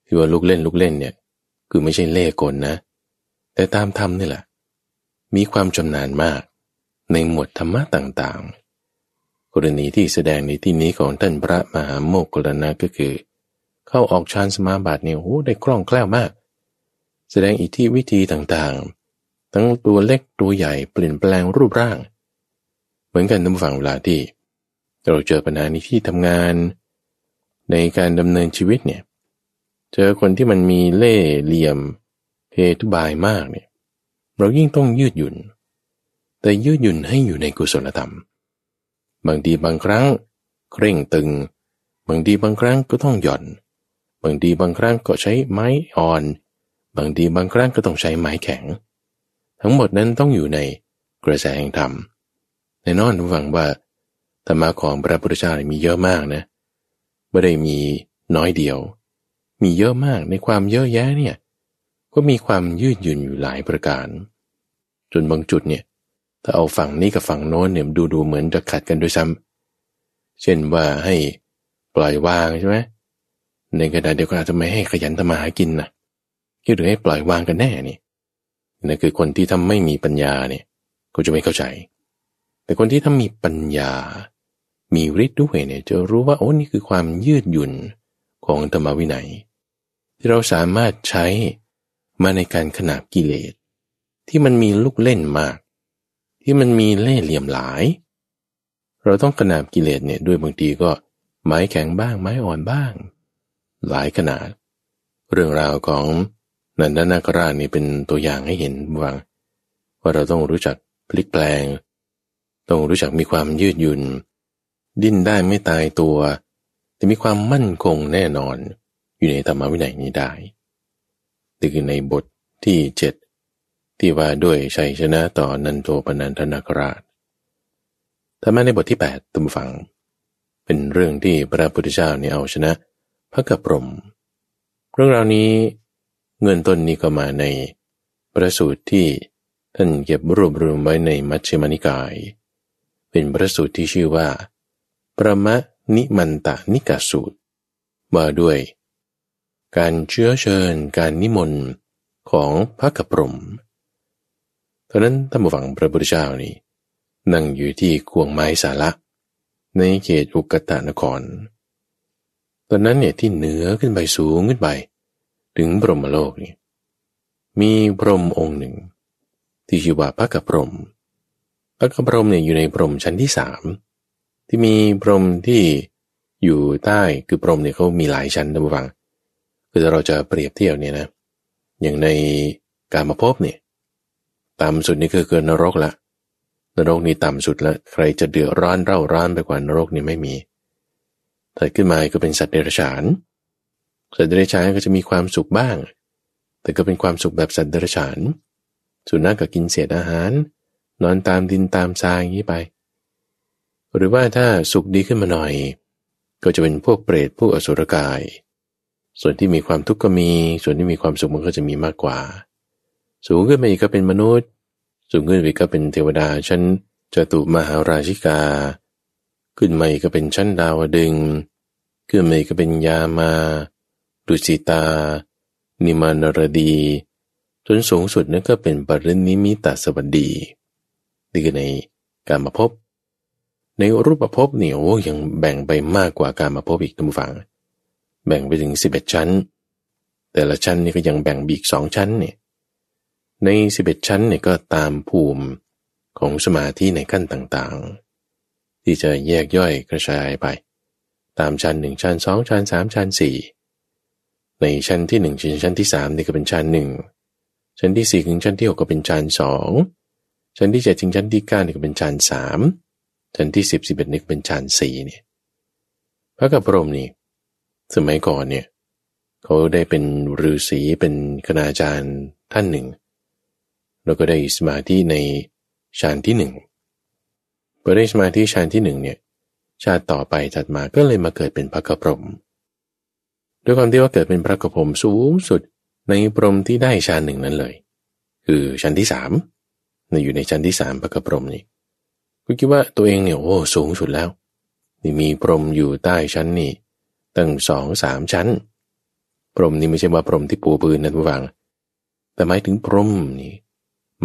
ที่ว่าลูกเล่นลูกเล่นเนี่ย คือไม่ใช่เล่ห์กลนะ แต่ตามธรรมนี่แหละ มีความชำนาญมาก ในหมวดธรรมะต่างๆ กรณีที่แสดงในที่นี้ของท่านพระมหาโมกขลนะก็คือ เข้าออกฌานสมาบัติเนี่ยโอ้ได้คล่องแคล่วมาก แสดงอิทธิวิธีต่างๆ ทั้งตัวเล็กตัวใหญ่เปลี่ยนแปลงรูปร่าง เหมือนกันท่านฝั่งเวลาที่ เราเจอปัญหาในที่ทำงาน ในการดำเนินชีวิตเนี่ย เจอคนที่มันมีเล่เหลี่ยมเฮทุบายมากเนี่ย เรายิ่งต้องยืดหยุ่น แต่ยืดหยุ่นให้อยู่ในกุศลธรรม บางทีบางครั้งเคร่งตึง บางทีบางครั้งก็ต้องหย่อน บางทีบางครั้งก็ใช้ไม้อ่อน บางทีบางครั้งก็ต้องใช้ไม้แข็ง ทั้งหมดนั้นต้องอยู่ในกระแสแห่งธรรม แน่นอนทุกฝังว่าธรรมะของพระพุทธเจ้ามีเยอะมากนะไม่ได้มีน้อยเดียว มีเยอะมากในความเยอะแยะเนี่ยก็มีความยืดหยุ่นอยู่หลายประการ จนบางจุดเนี่ยถ้าเอาฝั่งนี้กับฝั่งโน้นเนี่ยดูดูเหมือนจะขัดกันด้วยซ้ำเช่นว่าให้ปล่อยวางใช่ไหมในกระดาษเดียวกันอาจจะไม่ให้ขยันทำมาหากินนะหรือให้ปล่อยวางกันแน่นี่นั่นคือคนที่ทำไม่มีปัญญาเนี่ยก็จะไม่เข้าใจ แต่คนที่ถ้ามีปัญญา มีฤทธิ์ด้วยเนี่ยจะรู้ว่าโอ้นี่คือความยืดหยุ่นของธรรมวินัย ที่เราสามารถใช้มาในการขนาบกิเลส ที่มันมีลูกเล่นมาก ที่มันมีเล่ห์เหลี่ยมหลาย เราต้องขนาบกิเลสเนี่ยด้วยบางทีก็ไม้แข็งบ้างไม้อ่อนบ้าง หลายขนาด เรื่องราวของนันทนาคราชนี่เป็นตัวอย่างให้เห็นว่าว่าเราต้องรู้จักพลิกแปลง ต้องรู้จักมีความยืดหยุ่น ดิ้นได้ไม่ตายตัวแต่มีความมั่นคงแน่นอน อยู่ในธรรมวินัยนี้ได้นี่คือในบทที่เจ็ดที่ว่าด้วยชัยชนะต่อนันโทปนันทนาคราชธรรมะในบทที่แปดตุมฟัง เป็นเรื่องที่พระพุทธเจ้าเนี่ยเอาชนะพระกัปรม เรื่องราวนี้เงินต้นนี้ก็มาในประสูตรที่ท่านเก็บรวบรวมไว้ในมัชฌิมานิกาย เป็นพระสูตรที่ชื่อว่า ประมะนิมันตานิกาสูตรมาด้วย การเชื้อเชิญการนิมนต์ของพระกระพรมตอนนั้นท่านผู้ฟังพระพุทธเจ้านี่ นั่งอยู่ที่ควงไม้สาระในเขตอุกตะนคร ตอนนั้นเนี่ยที่เหนือขึ้นไปสูงขึ้นไป ถึงพรหมโลกนี่มีพรหมองค์หนึ่ง ที่ชื่อว่าพระกระพรม พระกระพรมเนี่ยอยู่ในพรหมชั้นที่สามที่มีพรหมที่อยู่ใต้คือพรหมเนี่ยเขามีหลายชั้นนะบุฟัง คือเราจะเปรียบเทียบเนี่ยนะ อย่างในการมาพบเนี่ยต่ำสุดนี่คือเกินนรกละ นรกนี่ต่ำสุดละใครจะเดือดร้อนเร่าร้อนไปกว่านรกนี่ไม่มีถัดขึ้นมาก็เป็นสัตว์เดรัจฉาน สัตว์เดรัจฉานก็จะมีความสุขบ้าง แต่ก็เป็นความสุขแบบสัตว์เดรัจฉาน สุนัขก็กินเศษอาหาร นอนตามดินตามทรายอย่างนี้ไป หรือว่าถ้าสุขดีขึ้นมาหน่อย ก็จะเป็นพวกเปรตพวกอสุรกาย ส่วนที่มีความทุกข์ก็มี ส่วนที่มีความสุขมันก็จะมีมากกว่า สูงขึ้นไปอีกก็เป็นมนุษย์ สูงขึ้นไปก็เป็นเทวดาชั้นจตุมหาราชิกา ขึ้นมาอีกก็เป็นชั้นดาวดึง ขึ้นมาอีกก็เป็นยามาดุสิตา นิมานรดีจนสูงสุดนั่นก็เป็นปรินิมิตาสวัสดี นี่คือในการมาพบ ในรูปภพเนี่ยโอ้ยังแบ่งไปมากกว่าการมาพบอีกท่านผู้ฟังแบ่งไปถึงสิบเอ็ดชั้น แต่ละชั้นนี่ก็ยังแบ่งบีกสองชั้นเนี่ยในสิบเอ็ดชั้นเนี่ยก็ตามภูมิของสมาธิในขั้นต่างๆ ที่จะแยกย่อยกระจายไป ตามชั้นหนึ่งชั้นสองชั้นสามชั้นสี่ในชั้นที่หนึ่งชั้นที่สามนี่ก็เป็นชั้นหนึ่งชั้นที่สี่ถึงชั้นที่หกก็เป็นชั้นสอง ชั้นที่เจ็ดถึงชั้นที่เก้านี่ก็เป็นชั้นสามชั้นที่สิบสิบเอ็ดนี่ก็เป็นชั้นสี่เนี่ยพระกับพรมนี่สมัยก่อนเนี่ยเขาได้เป็นฤาษีเป็นคณาจารย์ท่านหนึ่ง แล้วก็ได้สมาธิในฌานที่หนึ่งพอได้สมาธิฌานที่หนึ่งเนี่ยชาติต่อไปถัดมาก็เลยมาเกิดเป็นพระกระพรมด้วยความที่ว่าเกิดเป็นพระกระพรมสูงสุดในพรมที่ได้ชั้นหนึ่งนั้นเลย คือชั้นที่สาม ในอยู่ในชั้นที่สามพระกพรมนี่ก็คิดว่าตัวเองเนี่ยโอ้สูงสุดแล้ว นี่มีพรหมอยู่ใต้ชั้นนี่ตั้งสองสามชั้น พรหมนี่ไม่ใช่ว่าพรหมที่ปูปืนนะทุกฝัง แต่หมายถึงพรหมนี่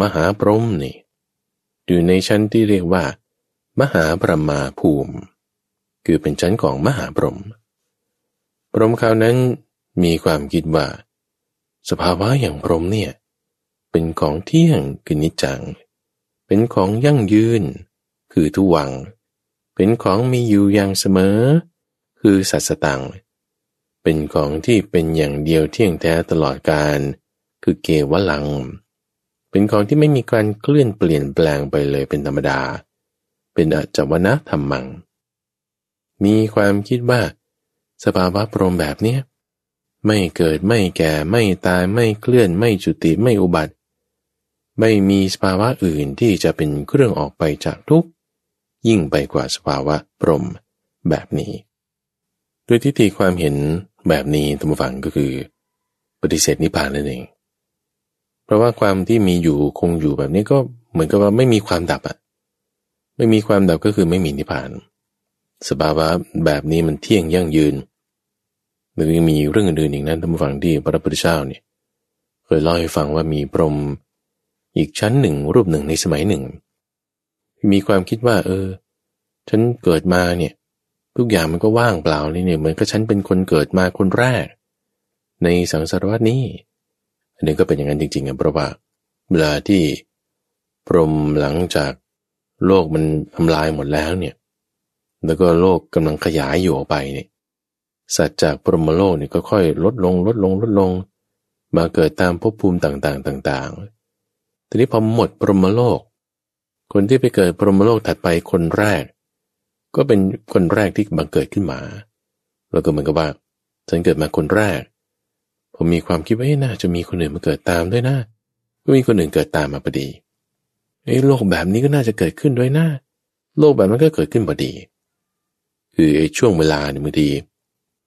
มหาพรหมนี่ อยู่ในชั้นที่เรียกว่า มหาปรมาภูมิ คือเป็นชั้นของมหาพรหมพรหมคราวนั้นมีความคิดว่า สภาวะอย่างพรหมเนี่ย เป็นของเที่ยงคือนิจจัง เป็นของยั่งยืน คือทุวัง เป็นของมีอยู่อย่างเสมอ คือสัจตัง เป็นของที่เป็นอย่างเดียวเที่ยงแท้ตลอดกาลคือเกวลัง เป็นของที่ไม่มีการเคลื่อนเปลี่ยนแปลงไปเลยเป็นธรรมดา เป็นอจวนะธรรมัง มีความคิดว่า สภาวะพรมแบบเนี้ยไม่เกิดไม่แก่ไม่ตายไม่เคลื่อนไม่จุติไม่อุบัติ ไม่มีสภาวะอื่นที่จะเป็นเครื่องออกไปจากทุกข์ยิ่งไปกว่าสภาวะปรมแบบนี้โดยที่ตีความเห็นแบบนี้ธรรมฟังก็คือ ปฏิเสธนิพพานนั่นเอง เพราะว่าความที่มีอยู่คงอยู่แบบนี้ก็เหมือนกับว่าไม่มีความดับอะไม่มีความดับก็คือไม่มีนิพพาน สภาวะแบบนี้มันเที่ยงยั่งยืนหรือยังมีเรื่องอื่นๆอีกนั้นท่านผู้ฟังที่พระพุทธเจ้าเนี่ยเคยเล่าให้ฟังว่ามีพรหม อีกชั้นหนึ่งรูปหนึ่งในสมัยหนึ่ง มีความคิดว่า เออ ฉันเกิดมาเนี่ย ทุกอย่างมันก็ว่างเปล่าเลยเนี่ยเหมือนกับฉันเป็นคนเกิดมาคนแรก ในสังสารวัตนี้อันนี้ก็เป็นอย่างนั้นจริงๆอะเพราะว่าเวลาที่พรหมหลังจากโลกมันทำลายหมดแล้วเนี่ย แล้วก็โลกกำลังขยายอยู่ออกไปเนี่ย สัตว์จากปรมโลกเนี่ยก็ค่อยลดลงลดลงลดลง มาเกิดตามภพภูมิต่างๆ ต่าง ๆ ทีนี้พอหมดปรมโลก คนที่ไปเกิดปรมโลกถัดไปคนแรก ก็เป็นคนแรกที่บังเกิดขึ้นมา แล้วก็เหมือนกับว่าฉันเกิดมาคนแรก ผมมีความคิดว่าน่าจะมีคนอื่นมาเกิดตามด้วยนะก็มีคนอื่นเกิดตามมาพอดีไอ้โลกแบบนี้ก็น่าจะเกิดขึ้นด้วยนะโลกแบบนั้นก็เกิดขึ้นพอดี คือไอ้ช่วงเวลาเนี่ยบางที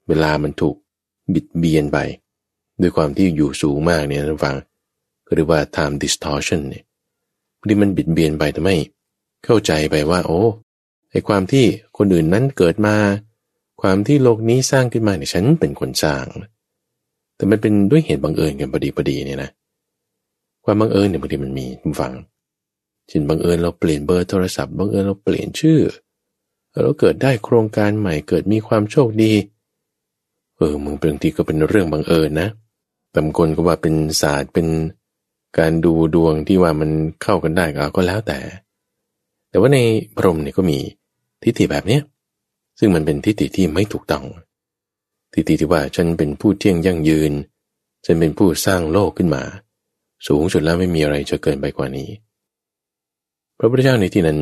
เวลามันถูกบิดเบียนไป ด้วยความที่อยู่สูงมากเนี่ยท่านฟัง เรียกว่า time distortion เนี่ยพอดีมันบิดเบียนไปทำให้เข้าใจไปว่า โอ้ไอ้ความที่คนอื่นนั้นเกิดมา ความที่โลกนี้สร้างขึ้นมาเนี่ยฉันเป็นคนสร้าง แต่มันเป็นด้วยเหตุบังเอิญกันพอดีพอดีเนี่ยนะ ความบังเอิญเนี่ยบางทีมันมีคุณฟังชินบังเอิญเราเปลี่ยนเบอร์โทรศัพท์บังเอิญเราเปลี่ยนชื่อเราเกิดได้โครงการใหม่เกิดมีความโชคดี เออมึงบางทีก็เป็นเรื่องบังเอิญนะบางคนก็ว่าเป็นศาสตร์เป็น การดูดวงที่ว่ามันเข้ากันได้ก็แล้วแต่ แต่ว่าในพรมเนี่ยก็มีทิฏฐิแบบเนี้ยซึ่งมันเป็นทิฏฐิที่ไม่ถูกต้อง ทิฏฐิที่ว่าฉันเป็นผู้เที่ยงยั่งยืน ฉันเป็นผู้สร้างโลกขึ้นมา สูงสุดแล้วไม่มีอะไรจะเกินไปกว่านี้ พระพุทธเจ้าในที่นั้น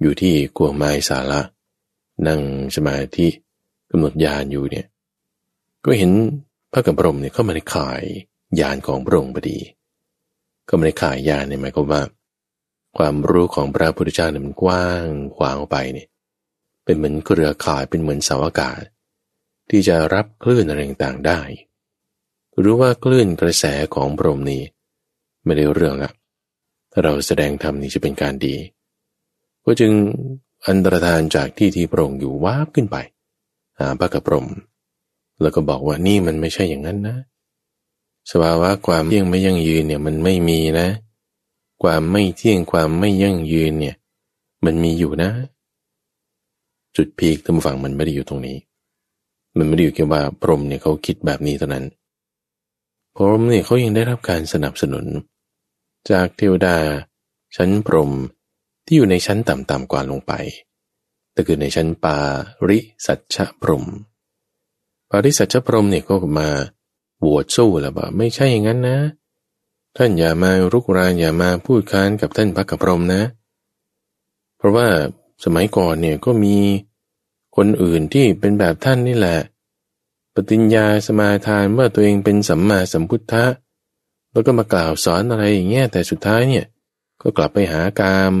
อยู่ที่กัวไม้สาระนั่งสมาธิกำหนดญาณอยู่เนี่ย ก็เห็นพระกัปรมเนี่ยเข้ามาในข่ายญาณของพระองค์พอดี ก็ไม่ได้ขายยาเนี่ยหมายความว่า ความรู้ของพระพุทธเจ้าเนี่ยมันกว้างขวางออกไปเนี่ย เป็นเหมือนเครือข่ายเป็นเหมือนเสาอากาศ ที่จะรับคลื่นอะไรต่างๆได้รู้ว่าคลื่นกระแสของพรมนี้ ไม่ได้เรื่องละถ้าเราแสดงธรรมนี้จะเป็นการดี ก็จึงอันตรธานจากที่ที่พระองค์อยู่วาบขึ้นไป หาพระกระพรมแล้วก็บอกว่านี่มันไม่ใช่อย่างนั้นนะ สภาวะความเที่ยงไม่ยั่งยืนเนี่ยมันไม่มีนะ ความไม่เที่ยงความไม่ยั่งยืนเนี่ย มันมีอยู่นะ จุดพีคท่านฝั่งมันไม่ได้อยู่ตรงนี้ มันไม่ได้อยู่แค่ว่าพรหมเนี่ยเขาคิดแบบนี้เท่านั้นพรหมเนี่ยเขายังได้รับการสนับสนุน จากเทวดา ชั้นพรหมที่อยู่ในชั้นต่ำๆกว่าลงไปแต่คือในชั้นปาริสัชพรหมปาริสัชพรหมเนี่ยก็มา บวชสู้แล้วบ่ไม่ใช่อย่างนั้นนะ ท่านอย่ามารุกรานอย่ามาพูดค้านกับท่านพระกพรมนะ เพราะว่าสมัยก่อนเนี่ยก็มีคนอื่นที่เป็นแบบท่านนี่แหละ ปฏิญญาสมาทานว่าตัวเองเป็นสัมมาสัมพุทธะ แล้วก็มากล่าวสอนอะไรอย่างเงี้ยแต่สุดท้ายเนี่ยก็กลับไปหากาม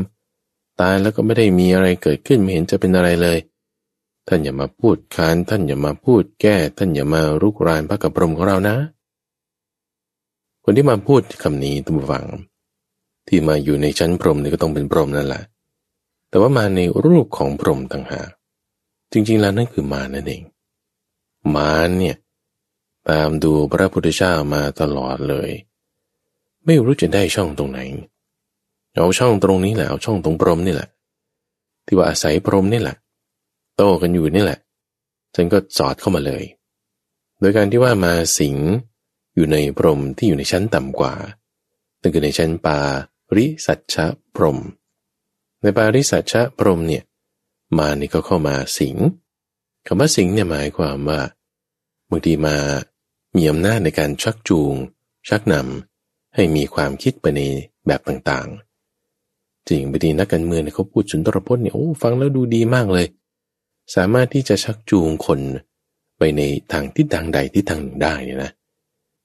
ตายแล้วก็ไม่ได้มีอะไรเกิดขึ้นไม่เห็นจะเป็นอะไรเลย ท่านอย่ามาพูดค้าน ท่านอย่ามาพูดแก้ ท่านอย่ามารุกรานพระกับพรมของเรานะ คนที่มาพูดคำนี้ตุ้มฟัง ที่มาอยู่ในชั้นพรมนี่ก็ต้องเป็นพรมนั่นแหละ แต่ว่ามาในรูปของพรมต่างหาก จริงๆแล้วนั่นคือมานั่นเอง มาเนี่ยตามดูพระพุทธเจ้ามาตลอดเลย ไม่รู้จะได้ช่องตรงไหน เอาช่องตรงนี้แหละ เอาช่องตรงพรมนี่แหละ ที่ว่าอาศัยพรมนี่แหละ โต้กันอยู่นี่แหละ ฉันก็สอดเข้ามาเลย โดยการที่ว่ามาสิงอยู่ในพรมที่อยู่ในชั้นต่ำกว่านั่นคือในชั้นปาริสัชะพรม ในปาริสัชะพรมเนี่ยมานี่ก็เข้ามาสิงคำว่าสิงเนี่ยหมายความว่าบางทีมามีอำนาจในการชักจูง ชักนำให้มีความคิดไปในแบบต่างๆ จริงบางทีนักการเมืองเขาพูดสุนทรพจน์เนี่ยโอ้ฟังแล้วดูดีมากเลย สามารถที่จะชักจูงคนไปในทางทิศทางใดที่ทางหนึ่งได้เนี่ยนะ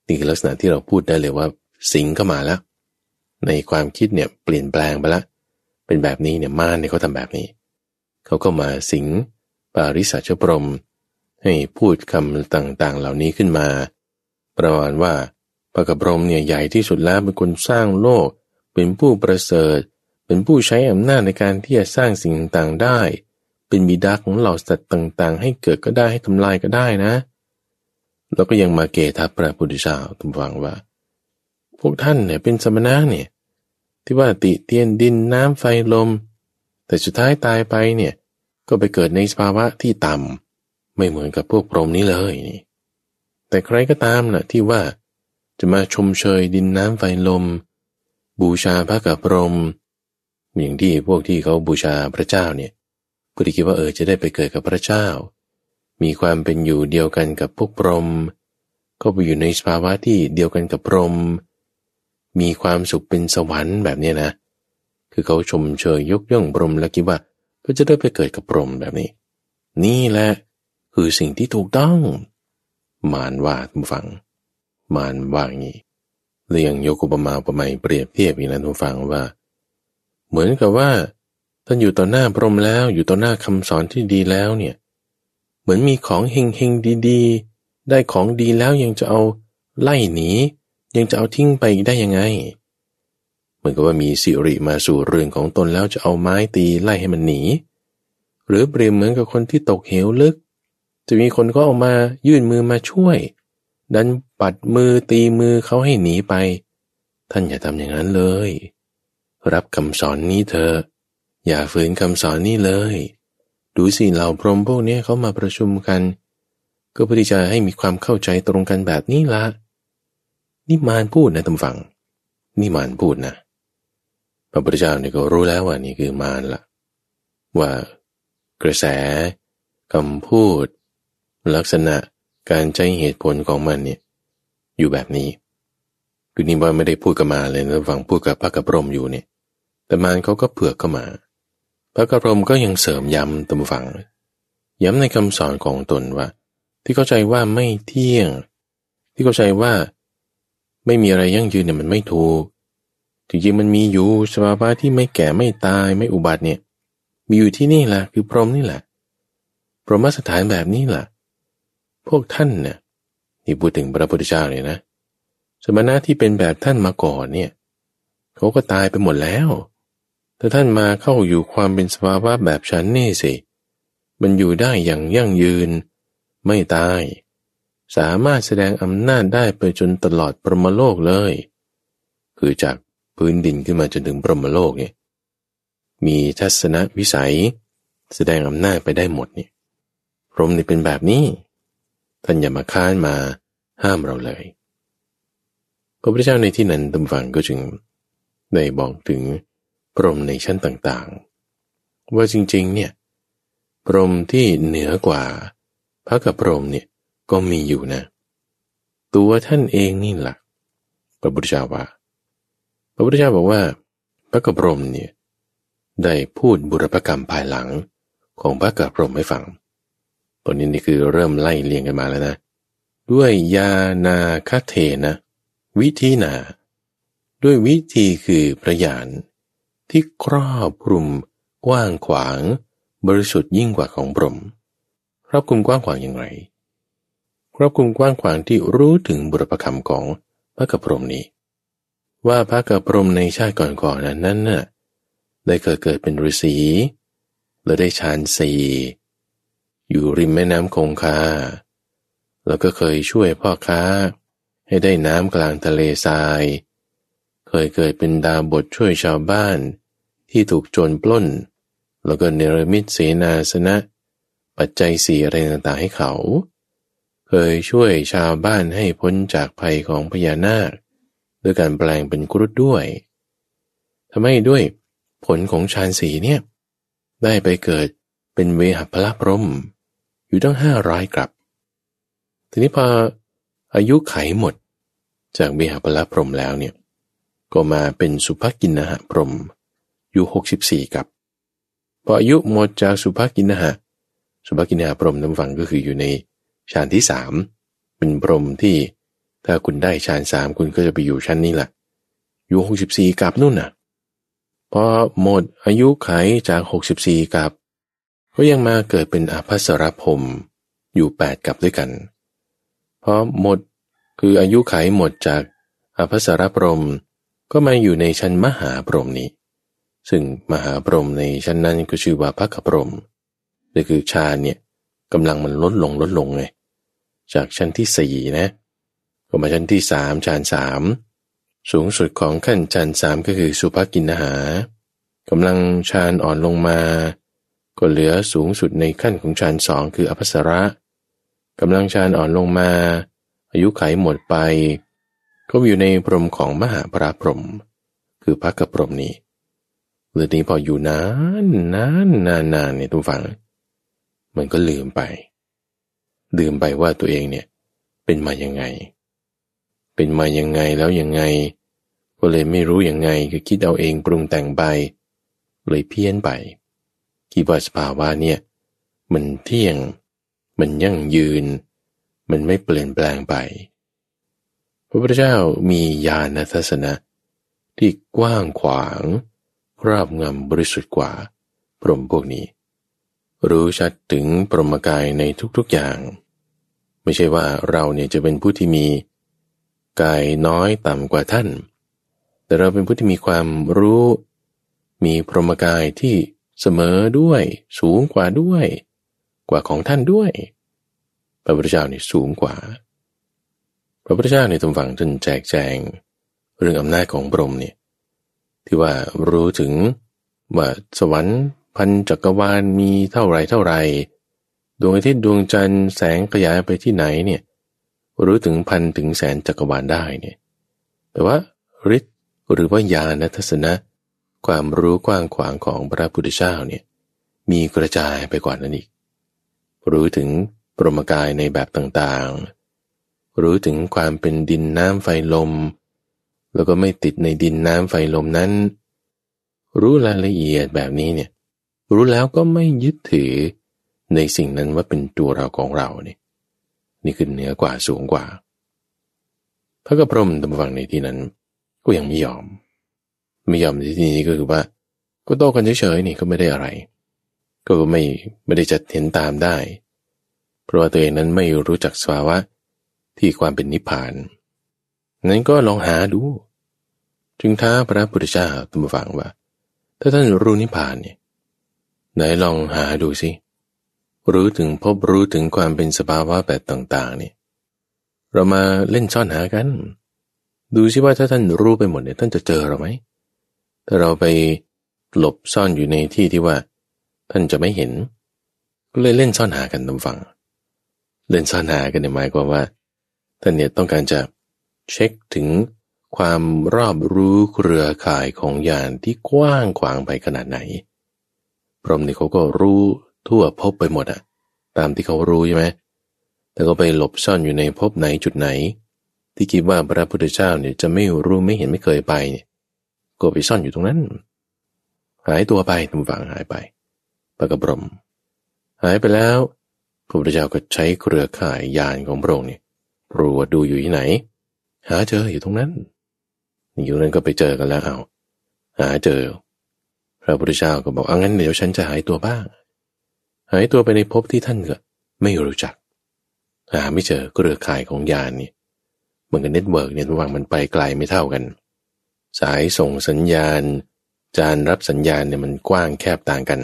นี่คือลักษณะที่เราพูดได้เลยว่า สิงเข้ามาแล้ว ในความคิดเนี่ยเปลี่ยนแปลงไปล้วเป็นแบบนี้เนี่ยม่านเนี่ยเขาทำแบบนี้ เขาก็มาสิงปาริสัชปรม ให้พูดคำต่างๆ เหล่านี้ขึ้นมา ประมาณว่าพระกบรมเนี่ยใหญ่ที่สุดแล้วเป็นคนสร้างโลก เป็นผู้ประเสริฐ เป็นผู้ใช้อำนาจในการที่จะสร้างสิ่งต่างๆได้ เป็นบิดาของเหล่าสัตว์ต่างๆ ให้เกิดก็ได้ให้ทำลายก็ได้นะ แล้วก็ยังมาเกทับพระพุทธเจ้าทุกฝังว่า พวกท่านเนี่ยเป็นสมณะเนี่ย ที่ว่าติเตียนดินน้ำไฟลม แต่สุดท้ายตายไปเนี่ยก็ไปเกิดในสภาวะที่ต่ำไม่เหมือนกับพวกพรหมนี้เลยนี่ แต่ใครก็ตามนะ่ะที่ว่าจะมาชมเชยดินน้ำไฟลม บูชาพระกับพรหมอย่างที่พวกที่เขาบูชาพระเจ้าเนี่ย ก็ได้คิดว่าเออจะได้ไปเกิดกับพระเจ้า มีความเป็นอยู่เดียวกันกับพวกพรหมก็ไปอยู่ในสภาวะที่เดียวกันกับพรหมมีความสุขเป็นสวรรค์แบบนี้นะ คือเขาชมเชยยกย่องพรหมแล้วคิดว่าก็จะได้ไปเกิดกับพรหมแบบนี้ นี่แหละคือสิ่งที่ถูกต้อง มานว่าทุกฝัง มานว่าอย่างนี้เรียงยกุปมาอุปไมยเปรียบเทียบอีกนะทุกฝังว่า เหมือนกับว่า ท่านอยู่ต่อหน้าพรหมแล้วอยู่ต่อหน้าคำสอนที่ดีแล้วเนี่ยเหมือนมีของเฮงเฮงดีๆ ได้ของดีแล้วยังจะเอาไล่หนียังจะเอาทิ้งไปได้ยังไงเหมือนกับว่ามีสิริมาสู่เรือนของตนแล้วจะเอาไม้ตีไล่ให้มันหนี หรือเปรียบเหมือนกับคนที่ตกเหวลึก จะมีคนก็ออกมายื่นมือมาช่วย ดันปัดมือตีมือเขาให้หนีไป ท่านอย่าทำอย่างนั้นเลย รับคำสอนนี้เถอะ อย่าฝืนคำสอนนี้เลย ดูสิเหล่าพรหมพวกนี้เขามาประชุมกัน ก็เพื่อที่จะให้มีความเข้าใจตรงกันแบบนี้ละนี่มารพูดนะตำฝัง นี่มารพูดนะพระพุทธเจ้าเนี่ยก็รู้แล้วว่านี่คือมารละว่ากระแสคำพูด ลักษณะการใช้เหตุผลของมันเนี่ยอยู่แบบนี้คือนี่ว่าไม่ได้พูดกับมาเลยนะฟังพูดกับพระกระพรมอยู่เนี่ย แต่มารเขาก็เผือกเข้ามา พระกระพรมก็ยังเสริมย้ำตำฝัง ย้ำในคำสอนของตนว่า ที่เข้าใจว่าไม่เที่ยง ที่เข้าใจว่า ไม่มีอะไรยั่งยืนเนี่ยมันไม่ถูกจริงๆมันมีอยู่สภาวะที่ไม่แก่ไม่ตายไม่อุบัติเนี่ย มีอยู่ที่นี่แหละคือพรหมนี่แหละ พรหมสถานแบบนี้แหละพวกท่านเนี่ยที่พูดถึงพระพุทธเจ้าเลยนะ สมณะที่เป็นแบบท่านมาก่อนเนี่ยเขาก็ตายไปหมดแล้ว แต่ท่านมาเข้าอยู่ความเป็นสภาวะแบบฉันนี่สิ มันอยู่ได้อย่างยั่งยืน ไม่ตาย สามารถแสดงอำนาจได้ไปจนตลอดปรมโลกเลย คือจากพื้นดินขึ้นมาจนถึงปรมโลกเนี่ยมีทัศนวิสัย แสดงอำนาจไปได้หมดเนี่พรมนี่เป็นแบบนี้ท่านอย่ามาค้านมาห้ามเราเลยพระพุทธเจ้าในที่นั้นตำฝังก็จึงได้บอกถึง พรหมในชั้นต่างๆ ว่าจริงๆ เนี่ย พรหมที่เหนือกว่าพระกับพรหมเนี่ยก็มีอยู่นะ ตัวท่านเองนี่แหละพระพุทธเจ้าว่า พระพุทธเจ้าบอกว่า พระกับพรหมเนี่ยได้พูดบุรพกรรมภายหลังของพระกัปพรมให้ฟังตอนนี้นี่คือเริ่มไล่เลียงกันมาแล้วนะ ด้วยยานาคเทนะ วิธีนา ด้วยวิธีคือประยาน ที่ครอบคลุมกว้างขวาง บริสุทธิ์ยิ่งกว่าของพรหมครอบคลุมกว้างขวางอย่างไร ครอบคลุมกว้างขวางที่รู้ถึงบุรพคำของพระกัปพรมนี้ ว่าพระกัปพรมในชาติก่อนๆนั้นนั้นน่ะได้เกิดเกิดเป็นฤาษีและได้ฌานสี่อยู่ริมแม่น้ำคงคาแล้วก็เคยช่วยพ่อค้า ให้ได้น้ำกลางทะเลทราย เคยเกิดเป็นดาบทช่วยชาวบ้าน ที่ถูกโจรปล้น แล้วก็เนรมิตเสนาสนะ ปัจจัยสี่อะไรต่างๆให้เขา เคยช่วยชาวบ้านให้พ้นจากภัยของพญานาค ด้วยการแปลงเป็นกรุดด้วยทำให้ด้วยผลของฌานสีเนี่ย ได้ไปเกิดเป็นเวหพละพรม อยู่ตั้งห้าร้อยกลับ ทีนี้พออายุไขหมดจากเวหพละพรมแล้วเนี่ย ก็มาเป็นสุภกินนะพรมอยู่หกสิบสี่กับพออายุหมดจากสุภกินนะสุภกินนะพรมน้ำฝังก็คืออยู่ในฌานที่สามเป็นพรมที่ถ้าคุณได้ฌานสามคุณก็จะไปอยู่ชั้นนี้แหละอยู่หกสิบสี่กับนู่นน่ะพอหมดอายุไขจาก 64 กับ ก็ยังมาเกิดเป็นอาภัสรพรมอยู่ 8 กับด้วยกัน พอหมดคืออายุไขหมดจากอาภัสรพรม ก็มาอยู่ในชั้นมหาพรหมนี้ ซึ่งมหาพรหมในชั้นนั้นก็ชื่อว่าพระกพรหมนี่คือชาเนี่ยกำลังมันลดลงลดลงไงจากชั้นที่สี่นะก็มาชั้นที่สามชานสามสูงสุดของขั้นฌานสามก็คือสุภกินหากำลังฌานอ่อนลงมา ก็เหลือสูงสุดในขั้นของฌานสองคืออภัสระกำลังฌานอ่อนลงมา อายุไขหมดไป ก็อยู่ในพรมของมหาปราพรม คือพระกพรมนี้เรื่องนี้พออยู่นานนานนานนานเนี่ยทุกฝัง มันก็ลืมไป ลืมไปว่าตัวเองเนี่ย เป็นมายังไง เป็นมายังไงแล้วยังไง ก็เลยไม่รู้ยังไงก็คิดเอาเองปรุงแต่งไปเลยเพี้ยนไปคิดว่าสภาวะเนี่ย มันเที่ยง มันยั่งยืน มันไม่เปลี่ยนแปลงไป พระพุทธเจ้ามีญาณทัศนะ ที่กว้างขวาง ครอบงำบริสุทธิ์กว่า พรหมพวกนี้ รู้ชัดถึงปรมกายในทุกๆอย่าง ไม่ใช่ว่าเราเนี่ยจะเป็นผู้ที่มี กายน้อยต่ำกว่าท่าน แต่เราเป็นผู้ที่มีความรู้ มีพรหมกายที่เสมอด้วย สูงกว่าด้วย กว่าของท่านด้วยพระพุทธเจ้านี่สูงกว่า พระพุทธเจ้าในตำฝังจนแจกแจง เรื่องอำนาจของพระองค์เนี่ยที่ว่ารู้ถึงว่าสวรรค์พันจักรวาลมีเท่าไรเท่าไรดวงอาทิตย์ดวงจันทร์แสงขยายไปที่ไหนเนี่ยรู้ถึงพันถึงแสนจักรวาลได้เนี่ยแต่ว่าฤทธิ์หรือว่าญาณทัศนะ ความรู้กว้างขวางของพระพุทธเจ้าเนี่ยมีกระจายไปกว่านั้นอีก รู้ถึงปรมกายในแบบต่างๆ รู้ถึงความเป็นดินน้ำไฟลม แล้วก็ไม่ติดในดินน้ำไฟลมนั้น รู้รายละเอียดแบบนี้เนี่ย รู้แล้วก็ไม่ยึดถือในสิ่งนั้นว่าเป็นตัวเราของเราเนี่ยนี่คือเหนือกว่าสูงกว่า พระกระพรมตำฟังในที่นั้น ก็ยังไม่ยอม ไม่ยอมในที่นี้ก็คือว่า ก็โตกันเฉยๆนี่ก็ไม่ได้อะไร ก็ไม่ไม่ได้จะเห็นตามได้ เพราะว่าตัวเองนั้นไม่รู้จักสภาวะ ที่ความเป็นนิพพาน นั้นก็ลองหาดู จึงท้าพระพุทธเจ้าตำฟังว่า ถ้าท่านรู้นิพพานเนี่ยไหนลองหาดูสิรู้ถึงพบรู้ถึงความเป็นสภาวะแบบต่าง ๆ เนี่ยเรามาเล่นซ่อนหากัน ดูสิว่าถ้าท่านรู้ไปหมดเนี่ยท่านจะเจอเราไหมถ้าเราไปหลบซ่อนอยู่ในที่ที่ว่า ท่านจะไม่เห็น ก็เลยเล่นซ่อนหากันตามฟัง เล่นซ่อนหากันในหมายความว่า ท่านเนี่ยต้องการจะเช็คถึงความรอบรู้เครือข่ายของยานที่กว้างขวางไปขนาดไหน พรหมนี่เขาก็รู้ทั่วพบไปหมดอะตามที่เขารู้ใช่ไหมแต่ก็ไปหลบซ่อนอยู่ในพบไหนจุดไหน ที่คิดว่าพระพุทธเจ้าเนี่ยจะไม่รู้ไม่เห็นไม่เคยไปเนี่ยก็ไปซ่อนอยู่ตรงนั้น หายตัวไปทุกฝั่งหายไปปะกระบรม หายไปแล้วพระพุทธเจ้าก็ใช้เครือข่ายยานของพระองค์เนี่ย รวดดูอยู่ที่ไหน หาเจออยู่ตรงนั้น อยู่นั้นก็ไปเจอกันแล้วเอาหาเจอ พระพุทธเจ้าก็บอกเอางั้นเดี๋ยวฉันจะหายตัวบ้าง หายตัวไปในภพที่ท่านก็ไม่รู้จัก หาไม่เจอเครือข่ายของยานนี่มือนกับ network เนี่ยระหว่างมันไปไกลไม่เท่ากัน สายส่งสัญญาณ จานรับสัญญาณเนี่ยมันกว้างแคบต่างกัน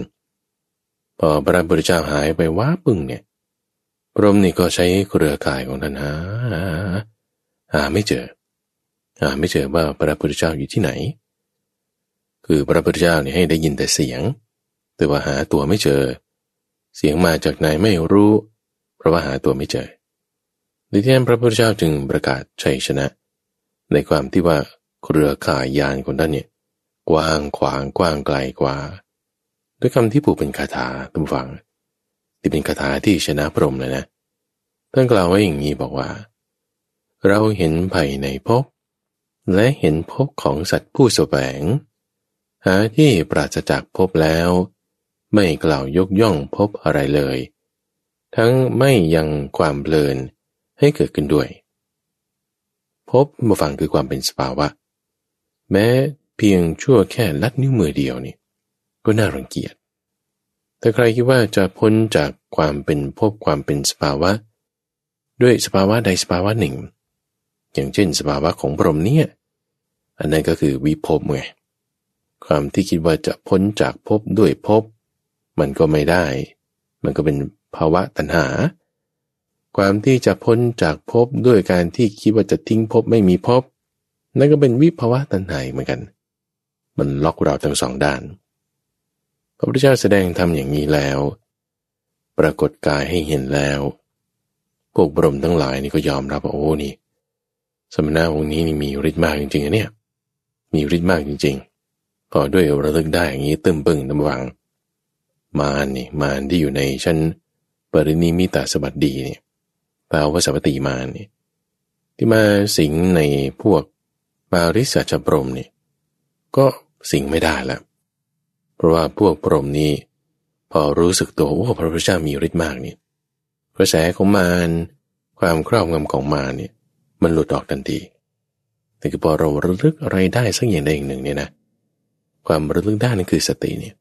พอพระพุทธเจ้าหายไปว้าปึ้งเนี่ย พรหมนี่ก็ใช้เครือข่ายของท่านหาหาไม่เจอหาไม่เจอว่าพระพุทธเจ้าอยู่ที่ไหน คือพระพุทธเจ้าเนี่ยให้ได้ยินแต่เสียง แต่ว่าหาตัวไม่เจอ เสียงมาจากไหนไม่รู้ เพราะว่าหาตัวไม่เจอดิที่นั้นพระพุทธเจ้าจึงประกาศชัยชนะ ในความที่ว่าเครือข่ายยานของท่านเนี่ยกว้างขวางกว้างไกลกว่า ด้วยคำที่ผูกเป็นคาถาตุ้มฟัง ที่เป็นคาถาที่ชนะพรหมเลยนะท่านกล่าวไว้อย่างนี้บอกว่า เราเห็นภัยในภพและเห็นภพของสัตว์ผู้แสวง หาที่ปราศจากภพแล้ว ไม่กล่าวยกย่องพบอะไรเลย ทั้งไม่ยังความเพลินให้เกิดขึ้นด้วยพบมาฟังคือความเป็นสภาวะ แม้เพียงชั่วแค่ลัดนิ้วมือเดียวนี่ก็น่ารังเกียจ แต่ใครคิดว่าจะพ้นจากความเป็นพบความเป็นสภาวะ ด้วยสภาวะใดสภาวะหนึ่ง อย่างเช่นสภาวะของพรหมเนี่ยอันนั้นก็คือวิภพไงความที่คิดว่าจะพ้นจากภพด้วยภพมันก็ไม่ได้ มันก็เป็นภาวะตัณหา ความที่จะพ้นจากภพด้วยการที่คิดว่าจะทิ้งภพไม่มีภพนั่นก็เป็นวิภาวะตัณหาเหมือนกัน มันล็อกเราทั้งสองด้าน พระพุทธเจ้าแสดงทำอย่างนี้แล้ว ปรากฏกายให้เห็นแล้ว พวกบรมทั้งหลายนี่ก็ยอมรับว่าโอ้นี่ สมณะองค์นี้นี่มีฤทธิ์มากจริงๆเนี่ย มีฤทธิ์มากจริงๆพอด้วยระลึกได้อย่างนี้ตึมปึงน้ำวัง มารนี่มารที่อยู่ในชั้นปรินิมิตาสบัดดีเนี่ยแปลว่าสัพติมารนี่ที่มาสิงในพวกปาริสัจปรมนี่ก็สิงไม่ได้แล้ว เพราะว่าพวกปรมนี้ พอรู้สึกตัวว่าพระพุทธเจ้ามีฤทธิ์มากนี่กระแสของมารความครอบงำของมารเนี่ย มันหลุดออกทันทีแต่คือพอเราระลึกอะไรได้สักอย่างใดอย่างหนึ่งเนี่ยนะความระลึกได้นั่นคือสติเนี่ย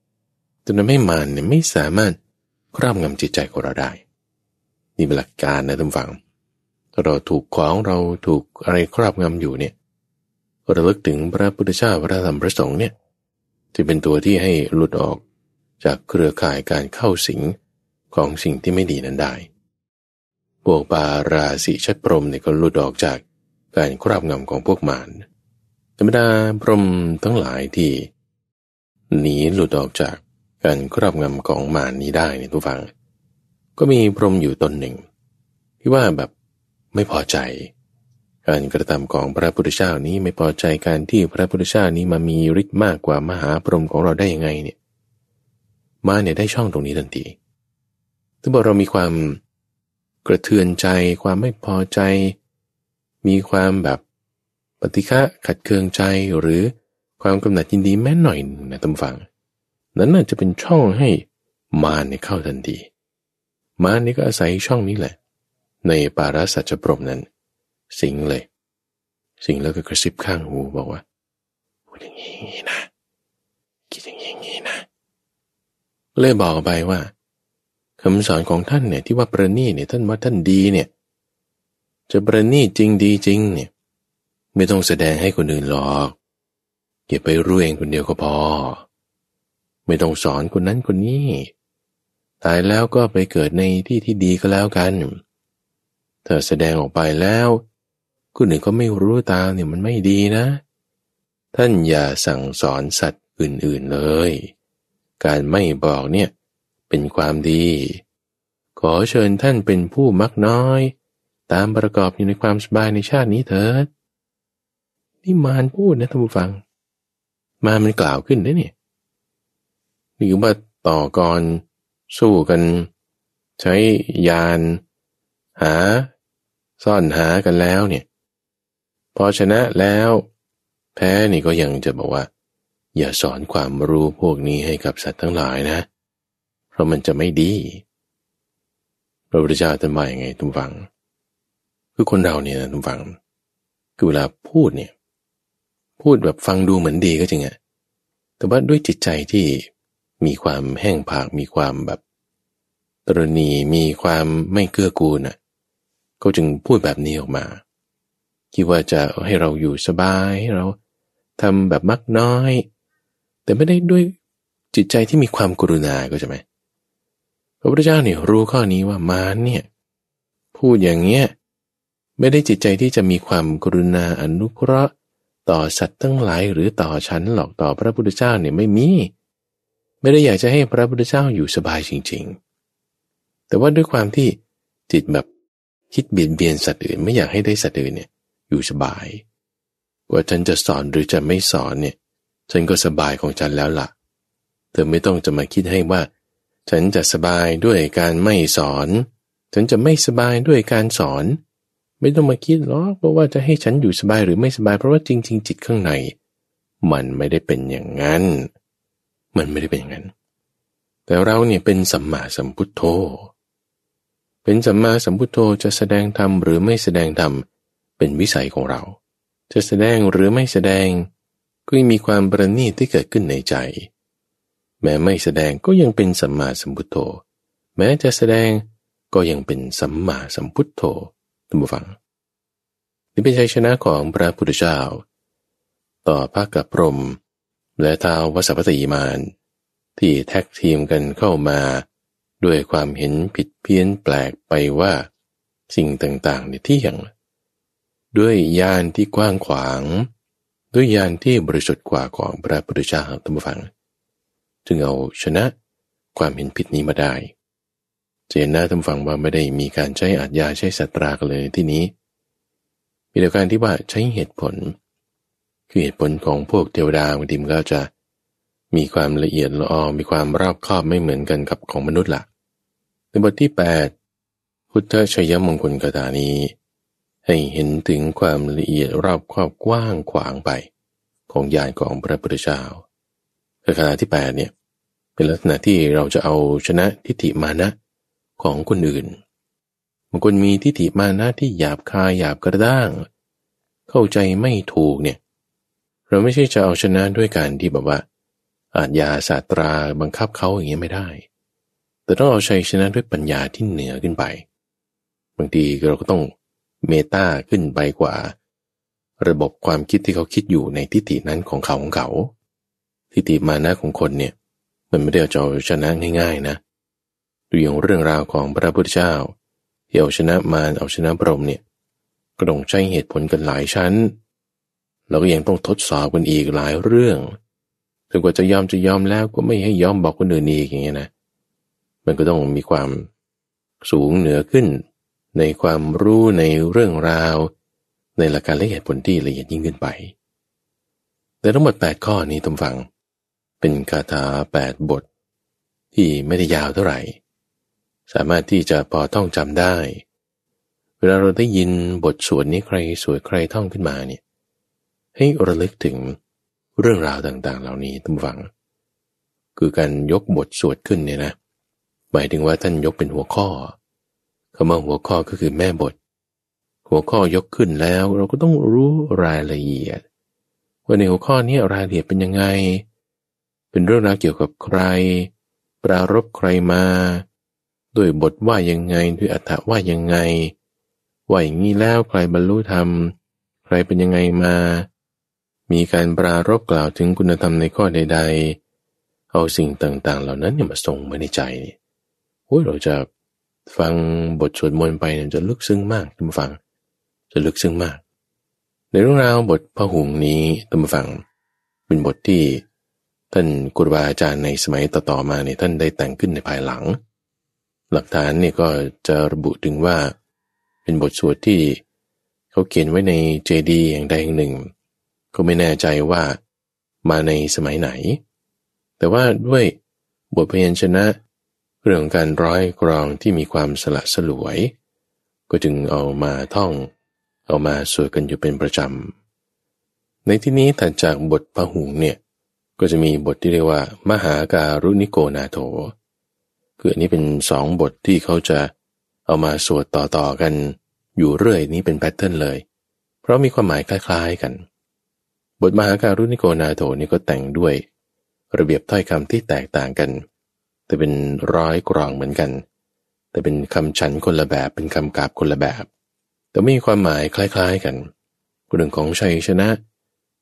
จนทำให้มารเนี่ยไม่สามารถครอบงำจิตใจของเราได้นี่เป็นหลักการนะท่านฟัง เราถูกของเราถูกอะไรครอบงำอยู่เนี่ยระลึกถึงพระพุทธเจ้าพระธรรมพระสงฆ์เนี่ย จะเป็นตัวที่ให้หลุดออกจากเครือข่ายการเข้าสิงของสิ่งที่ไม่ดีนั้นได้ พวกปาราสีชัดพรมเนี่ยก็หลุดออกจากการครอบงำของพวกมารธรรมดาพรมทั้งหลายที่หนีหลุดออกจากการครอบงำของมารนี้ได้เนี่ยทุกฝัง ก็มีพรมอยู่ตนหนึ่ง ที่ว่าแบบไม่พอใจ การกระทำของพระพุทธเจ้านี้ไม่พอใจการที่พระพุทธเจ้านี้มามีฤทธิ์มากกว่ามหาพรหมของเราได้ยังไงเนี่ย มาเนี่ยได้ช่องตรงนี้ทันทีถ้าบอกเรามีความกระเทือนใจ ความไม่พอใจ มีความแบบปฏิฆะขัดเคืองใจหรือความกำหนัดยินดีแม้หน่อยนะตำฝัง นั้นน่าจะเป็นช่องให้มารเนี่ยเข้าทันทีมารนี่ก็อาศัยช่องนี้แหละ ในปาราสัจปรมนั้น สิงเลย สิงแล้วก็กระซิบข้างหูบอกว่าพูดอย่างนี้นะคิดอย่างนี้นะเลยบอกไปว่าคำสอนของท่านเนี่ยที่ว่าประณีเนี่ยท่านว่าท่านดีเนี่ย จะประณีจริงดีจริงเนี่ย ไม่ต้องแสดงให้คนอื่นหรอกเก็บไปรู้เองคนเดียวก็พอ ไม่ต้องสอนคนนั้นคนนี้ตายแล้วก็ไปเกิดในที่ที่ดีก็แล้วกันถ้าแสดงออกไปแล้ว คนอื่นก็ไม่รู้ตามเนี่ยมันไม่ดีนะ ท่านอย่าสั่งสอนสัตว์อื่นๆเลย การไม่บอกเนี่ยเป็นความดี ขอเชิญท่านเป็นผู้มักน้อย ตามประกอบอยู่ในความสบายในชาตินี้เถิด นี่มารพูดนะท่านผู้ฟัง มามันกล่าวขึ้นได้เนี่ยนี่คือว่าต่อกรสู้กัน ใช้ยาน หา ซ่อนหากันแล้วเนี่ย พอชนะแล้ว แพ้นี่ก็ยังจะบอกว่า อย่าสอนความรู้พวกนี้ให้กับสัตว์ทั้งหลายนะ เพราะมันจะไม่ดีพระพุทธเจ้าจะมาอย่างไงทุกฝัง คือคนเราเนี่ยนะทุกฝัง คือเวลาพูดเนี่ย พูดแบบฟังดูเหมือนดีก็จริงอะแต่ว่าด้วยจิตใจที่มีความแห้งผากมีความแบบตรณีมีความไม่เกื้อกูลน่ะ ก็จึงพูดแบบนี้ออกมา คิดว่าจะให้เราอยู่สบายให้เราทำแบบมักน้อย แต่ไม่ได้ด้วยจิตใจที่มีความกรุณาก็ใช่ไหมพระพุทธเจ้าเนี่ยรู้ข้อนี้ว่ามารเนี่ยพูดอย่างเงี้ยไม่ได้จิตใจที่จะมีความกรุณาอนุเคราะห์ ต่อสัตว์ทั้งหลายหรือต่อฉันหรอกต่อพระพุทธเจ้าเนี่ยไม่มี ไม่ได้อยากจะให้พระพุทธเจ้าอยู่สบายจริง ๆ แต่ว่าด้วยความที่จิตแบบคิดเบียดเบียนสัตว์อื่น ไม่อยากให้ได้สัตว์อื่นเนี่ย อยู่สบาย ว่าฉันจะสอนหรือจะไม่สอนเนี่ย ฉันก็สบายของฉันแล้วละ่ะ เธอไม่ต้องจะมาคิดให้ว่า ฉันจะสบายด้วยการไม่สอน ฉันจะไม่สบายด้วยการสอน ไม่ต้องมาคิดหรอกเพราะว่าจะให้ฉันอยู่สบายหรือไม่สบายเพราะว่าจริง ๆ จิตข้างใน มันไม่ได้เป็นอย่างนั้น มันไม่ได้เป็นอย่างนั้น แต่เราเนี่ยเป็นสัมมาสัมพุทโธเป็นสัมมาสัมพุทโธจะแสดงธรรมหรือไม่แสดงธรรมเป็นวิสัยของเรา จะแสดงหรือไม่แสดงก็ยังมีความประณีตที่เกิดขึ้นในใจ แม้ไม่แสดงก็ยังเป็นสัมมาสัมพุทโธ แม้จะแสดงก็ยังเป็นสัมมาสัมพุทโธท่านผู้ฟัง นี่เป็นชัยชนะของพระพุทธเจ้า ต่อพระกับพรม และท้าววสัพติมาน ที่แท็กทีมกันเข้ามา ด้วยความเห็นผิดเพี้ยนแปลกไปว่า สิ่งต่างๆในที่อย่าง ด้วยญาณที่กว้างขวาง ด้วยญาณที่บริสุทธิ์กว่าของพระพุทธเจ้าท่านผู้ฟัง จึงเอาชนะความเห็นผิดนี้มาได้เจนหน้าทำฟังว่าไม่ได้มีการใช้อาจยาใช้สัตรากันเลยที่นี้ มีแต่การที่ว่าใช้เหตุผล คือเหตุผลของพวกเทวดาบางทีมันก็จะมีความละเอียดละออมีความรอบคอบไม่เหมือนกันกับของมนุษย์ละ่ะในบทที่ 8 พุทธชยมงคลกถานี้ ให้เห็นถึงความละเอียดรอบครอบกว้างขวางไป ของญาณของพระพุทธเจ้าขณะที่8เนี่ยเป็นลักษณะที่เราจะเอาชนะทิฏฐิมานะของคนอื่นบางคนมีทิฏฐิมานะที่หยาบคายหยาบกระด้าง เข้าใจไม่ถูกเนี่ยเราไม่ใช่จะเอาชนะด้วยการที่แบบว่าอาจยาศาสตราบังคับเขาอย่างเงี้ยไม่ได้ แต่ต้องเอาชัยชนะด้วยปัญญาที่เหนือขึ้นไป บางทีเราก็ต้อง เมตตาขึ้นไปกว่า ระบบความคิดที่เขาคิดอยู่ในทิฏฐินั้นของเขาของเขา ทิฏฐิมานะของคนเนี่ย มันไม่ได้จะเอาชนะง่าย ๆนะดูอย่างเรื่องราวของพระพุทธเจ้าที่เอาชนะมารเอาชนะพรหมเนี่ยก็ต้องใช้เหตุผลกันหลายชั้นเราก็ยังต้องทดสอบกันอีกหลายเรื่องถึงกว่าจะยอมจะยอมแล้วก็ไม่ให้ยอมบอกคนอื่นอีกอย่างเงี้ยนะ มันก็ต้องมีความสูงเหนือขึ้น ในความรู้ในเรื่องราว ในหลักการและเหตุผลที่ละเอียดยิ่งขึ้นไป แต่ทั้งหมด 8 ข้อนี้ทุกฝัง เป็นคาถา 8 บท ที่ไม่ได้ยาวเท่าไหร่ สามารถที่จะพอท่องจำได้ เวลาเราได้ยินบทสวดนี้ใครสวดใครท่องขึ้นมาเนี่ยให้ระลึกถึงเรื่องราวต่างๆ เหล่านี้ทุกฝัง คือการยกบทสวดขึ้นเนี่ยนะหมายถึงว่าท่านยกเป็นหัวข้อ คำว่าหัวข้อก็คือแม่บท หัวข้อยกขึ้นแล้วเราก็ต้องรู้รายละเอียด ว่าในหัวข้อนี้รายละเอียดเป็นยังไง เป็นเรื่องราวเกี่ยวกับใคร ปรารบใครมาด้วยบทว่ายังไงด้วยอัตถว่ายังไง ว่าอย่างนี้แล้วใครบรรลุธรรม ใครเป็นยังไงมา มีการปรารบกล่าวถึงคุณธรรมในข้อใด ๆ เอาสิ่งต่างๆ เหล่านั้นเนี่ยมาส่งมาในใจนี่โอ้ยเราจะ ฟังบทสวดมนต์ไปเนี่ยจะลึกซึ้งมากท่านฟัง จะลึกซึ้งมาก ในเรื่องราวบทพระหุงนี้ท่านฟัง เป็นบทที่ท่านกุรบาอาจารย์ในสมัยต่อๆมาเนี่ยท่านได้แต่งขึ้นในภายหลัง หลักฐานเนี่ยก็จะระบุถึงว่า เป็นบทสวดที่เขาเขียนไว้ในเจดีย์อย่างใดอย่างหนึ่ง ก็ไม่แน่ใจว่ามาในสมัยไหน แต่ว่าด้วยบทพยัญชนะ เรื่องการร้อยกรองที่มีความสละสลวย ก็จึงเอามาท่อง เอามาสวดกันอยู่เป็นประจำ ในที่นี้ถัดจากบทพหุงเนี่ยก็จะมีบทที่เรียกว่า มหาการุณิโกนาโถ คืออันนี้เป็นสองบทที่เขาจะเอามาสวดต่อๆกันอยู่เรื่อยนี้เป็นแพทเทิร์นเลย เพราะมีความหมายคล้ายๆกัน บทมหาการุณิโกนาโถนี่ก็แต่งด้วย ระเบียบถ้อยคำที่แตกต่างกัน แต่เป็นร้อยกรองเหมือนกัน แต่เป็นคำฉันคนละแบบ เป็นคำกาบคนละแบบ แต่มีความหมายคล้าย ๆกัน เรื่องของชัยชนะ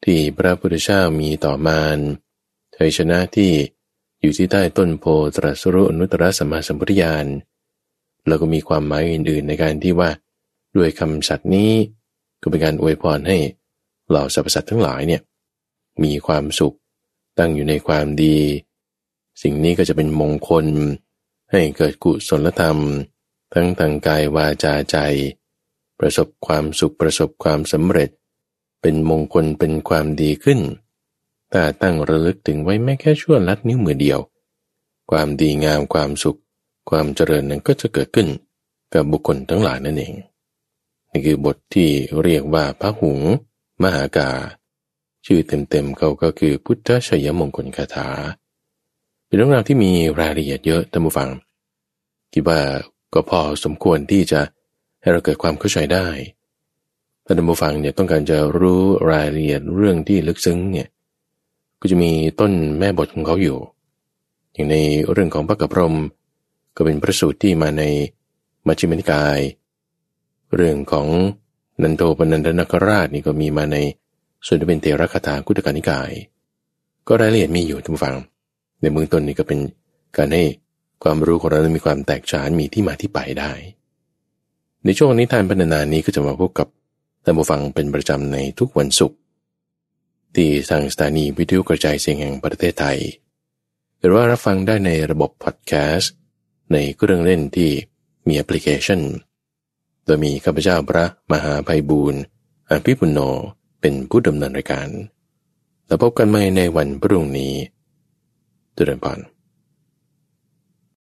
ที่พระพุทธเจ้ามีต่อมารชัยชนะที่อยู่ที่ใต้ต้นโพตรัสรุอนุตตรสัมมาสัมพุทธญาณแล้วก็มีความหมายอื่นๆในการที่ว่า ด้วยคำสัตย์นี้ก็เป็นการอวยพรให้เหล่าสรรพสัตว์ทั้งหลายเนี่ยมีความสุขตั้งอยู่ในความดี สิ่งนี้ก็จะเป็นมงคล ให้เกิดกุศลธรรม ทั้งทางกายวาจาใจ ประสบความสุขประสบความสำเร็จ เป็นมงคลเป็นความดีขึ้นถ้าตั้งระลึกถึงไว้แม้แค่ชั่วลัดนิ้วมือเดียว ความดีงามความสุข ความเจริญนั้นก็จะเกิดขึ้นกับบุคคลทั้งหลายนั่นเองนี่คือบทที่เรียกว่าพระหุง มหากา ชื่อเต็มๆเขาก็คือพุทธชยมงคลคาถา เป็นเรื่องราวที่มีรายละเอียดเยอะท่านผู้ฟัง คิดว่าก็พอสมควรที่จะให้เราเกิดความเข้าใจได้ท่านผู้ฟังเนี่ยต้องการจะรู้รายละเอียดเรื่องที่ลึกซึ้งเนี่ยก็จะมีต้นแม่บทของเขาอยู่ อย่างในเรื่องของพระกพรม ก็เป็นพระสูตรที่มาในมัชฌิมนิกาย เรื่องของนันโทปนันทนคราชนี่ก็มีมาในส่วนที่เป็นเทระคาถาคุตกานิกาย ก็รายละเอียดมีอยู่ทุกฝัง ในเบื้องต้นนี่ก็เป็นการให้ความรู้ของเรามีความแตกฉานมีที่มาที่ไปได้ ในช่วงนี้ทานพัฒนานี้ก็จะมาพบกับท่านผู้ฟังเป็นประจำในทุกวันศุกร์ที่ทางสถานีวิทยุกระจายเสียงแห่งประเทศไทย หรือว่ารับฟังได้ในระบบพอดแคสต์ในเครื่องเล่นที่มีแอปพลิเคชัน โดยมีข้าพเจ้าพระมหาภัยบูรณ์อภิปุโนเป็นผู้ดำเนินรายการ แล้วพบกันใหม่ในวันพรุ่งนี้ ตุเรนพร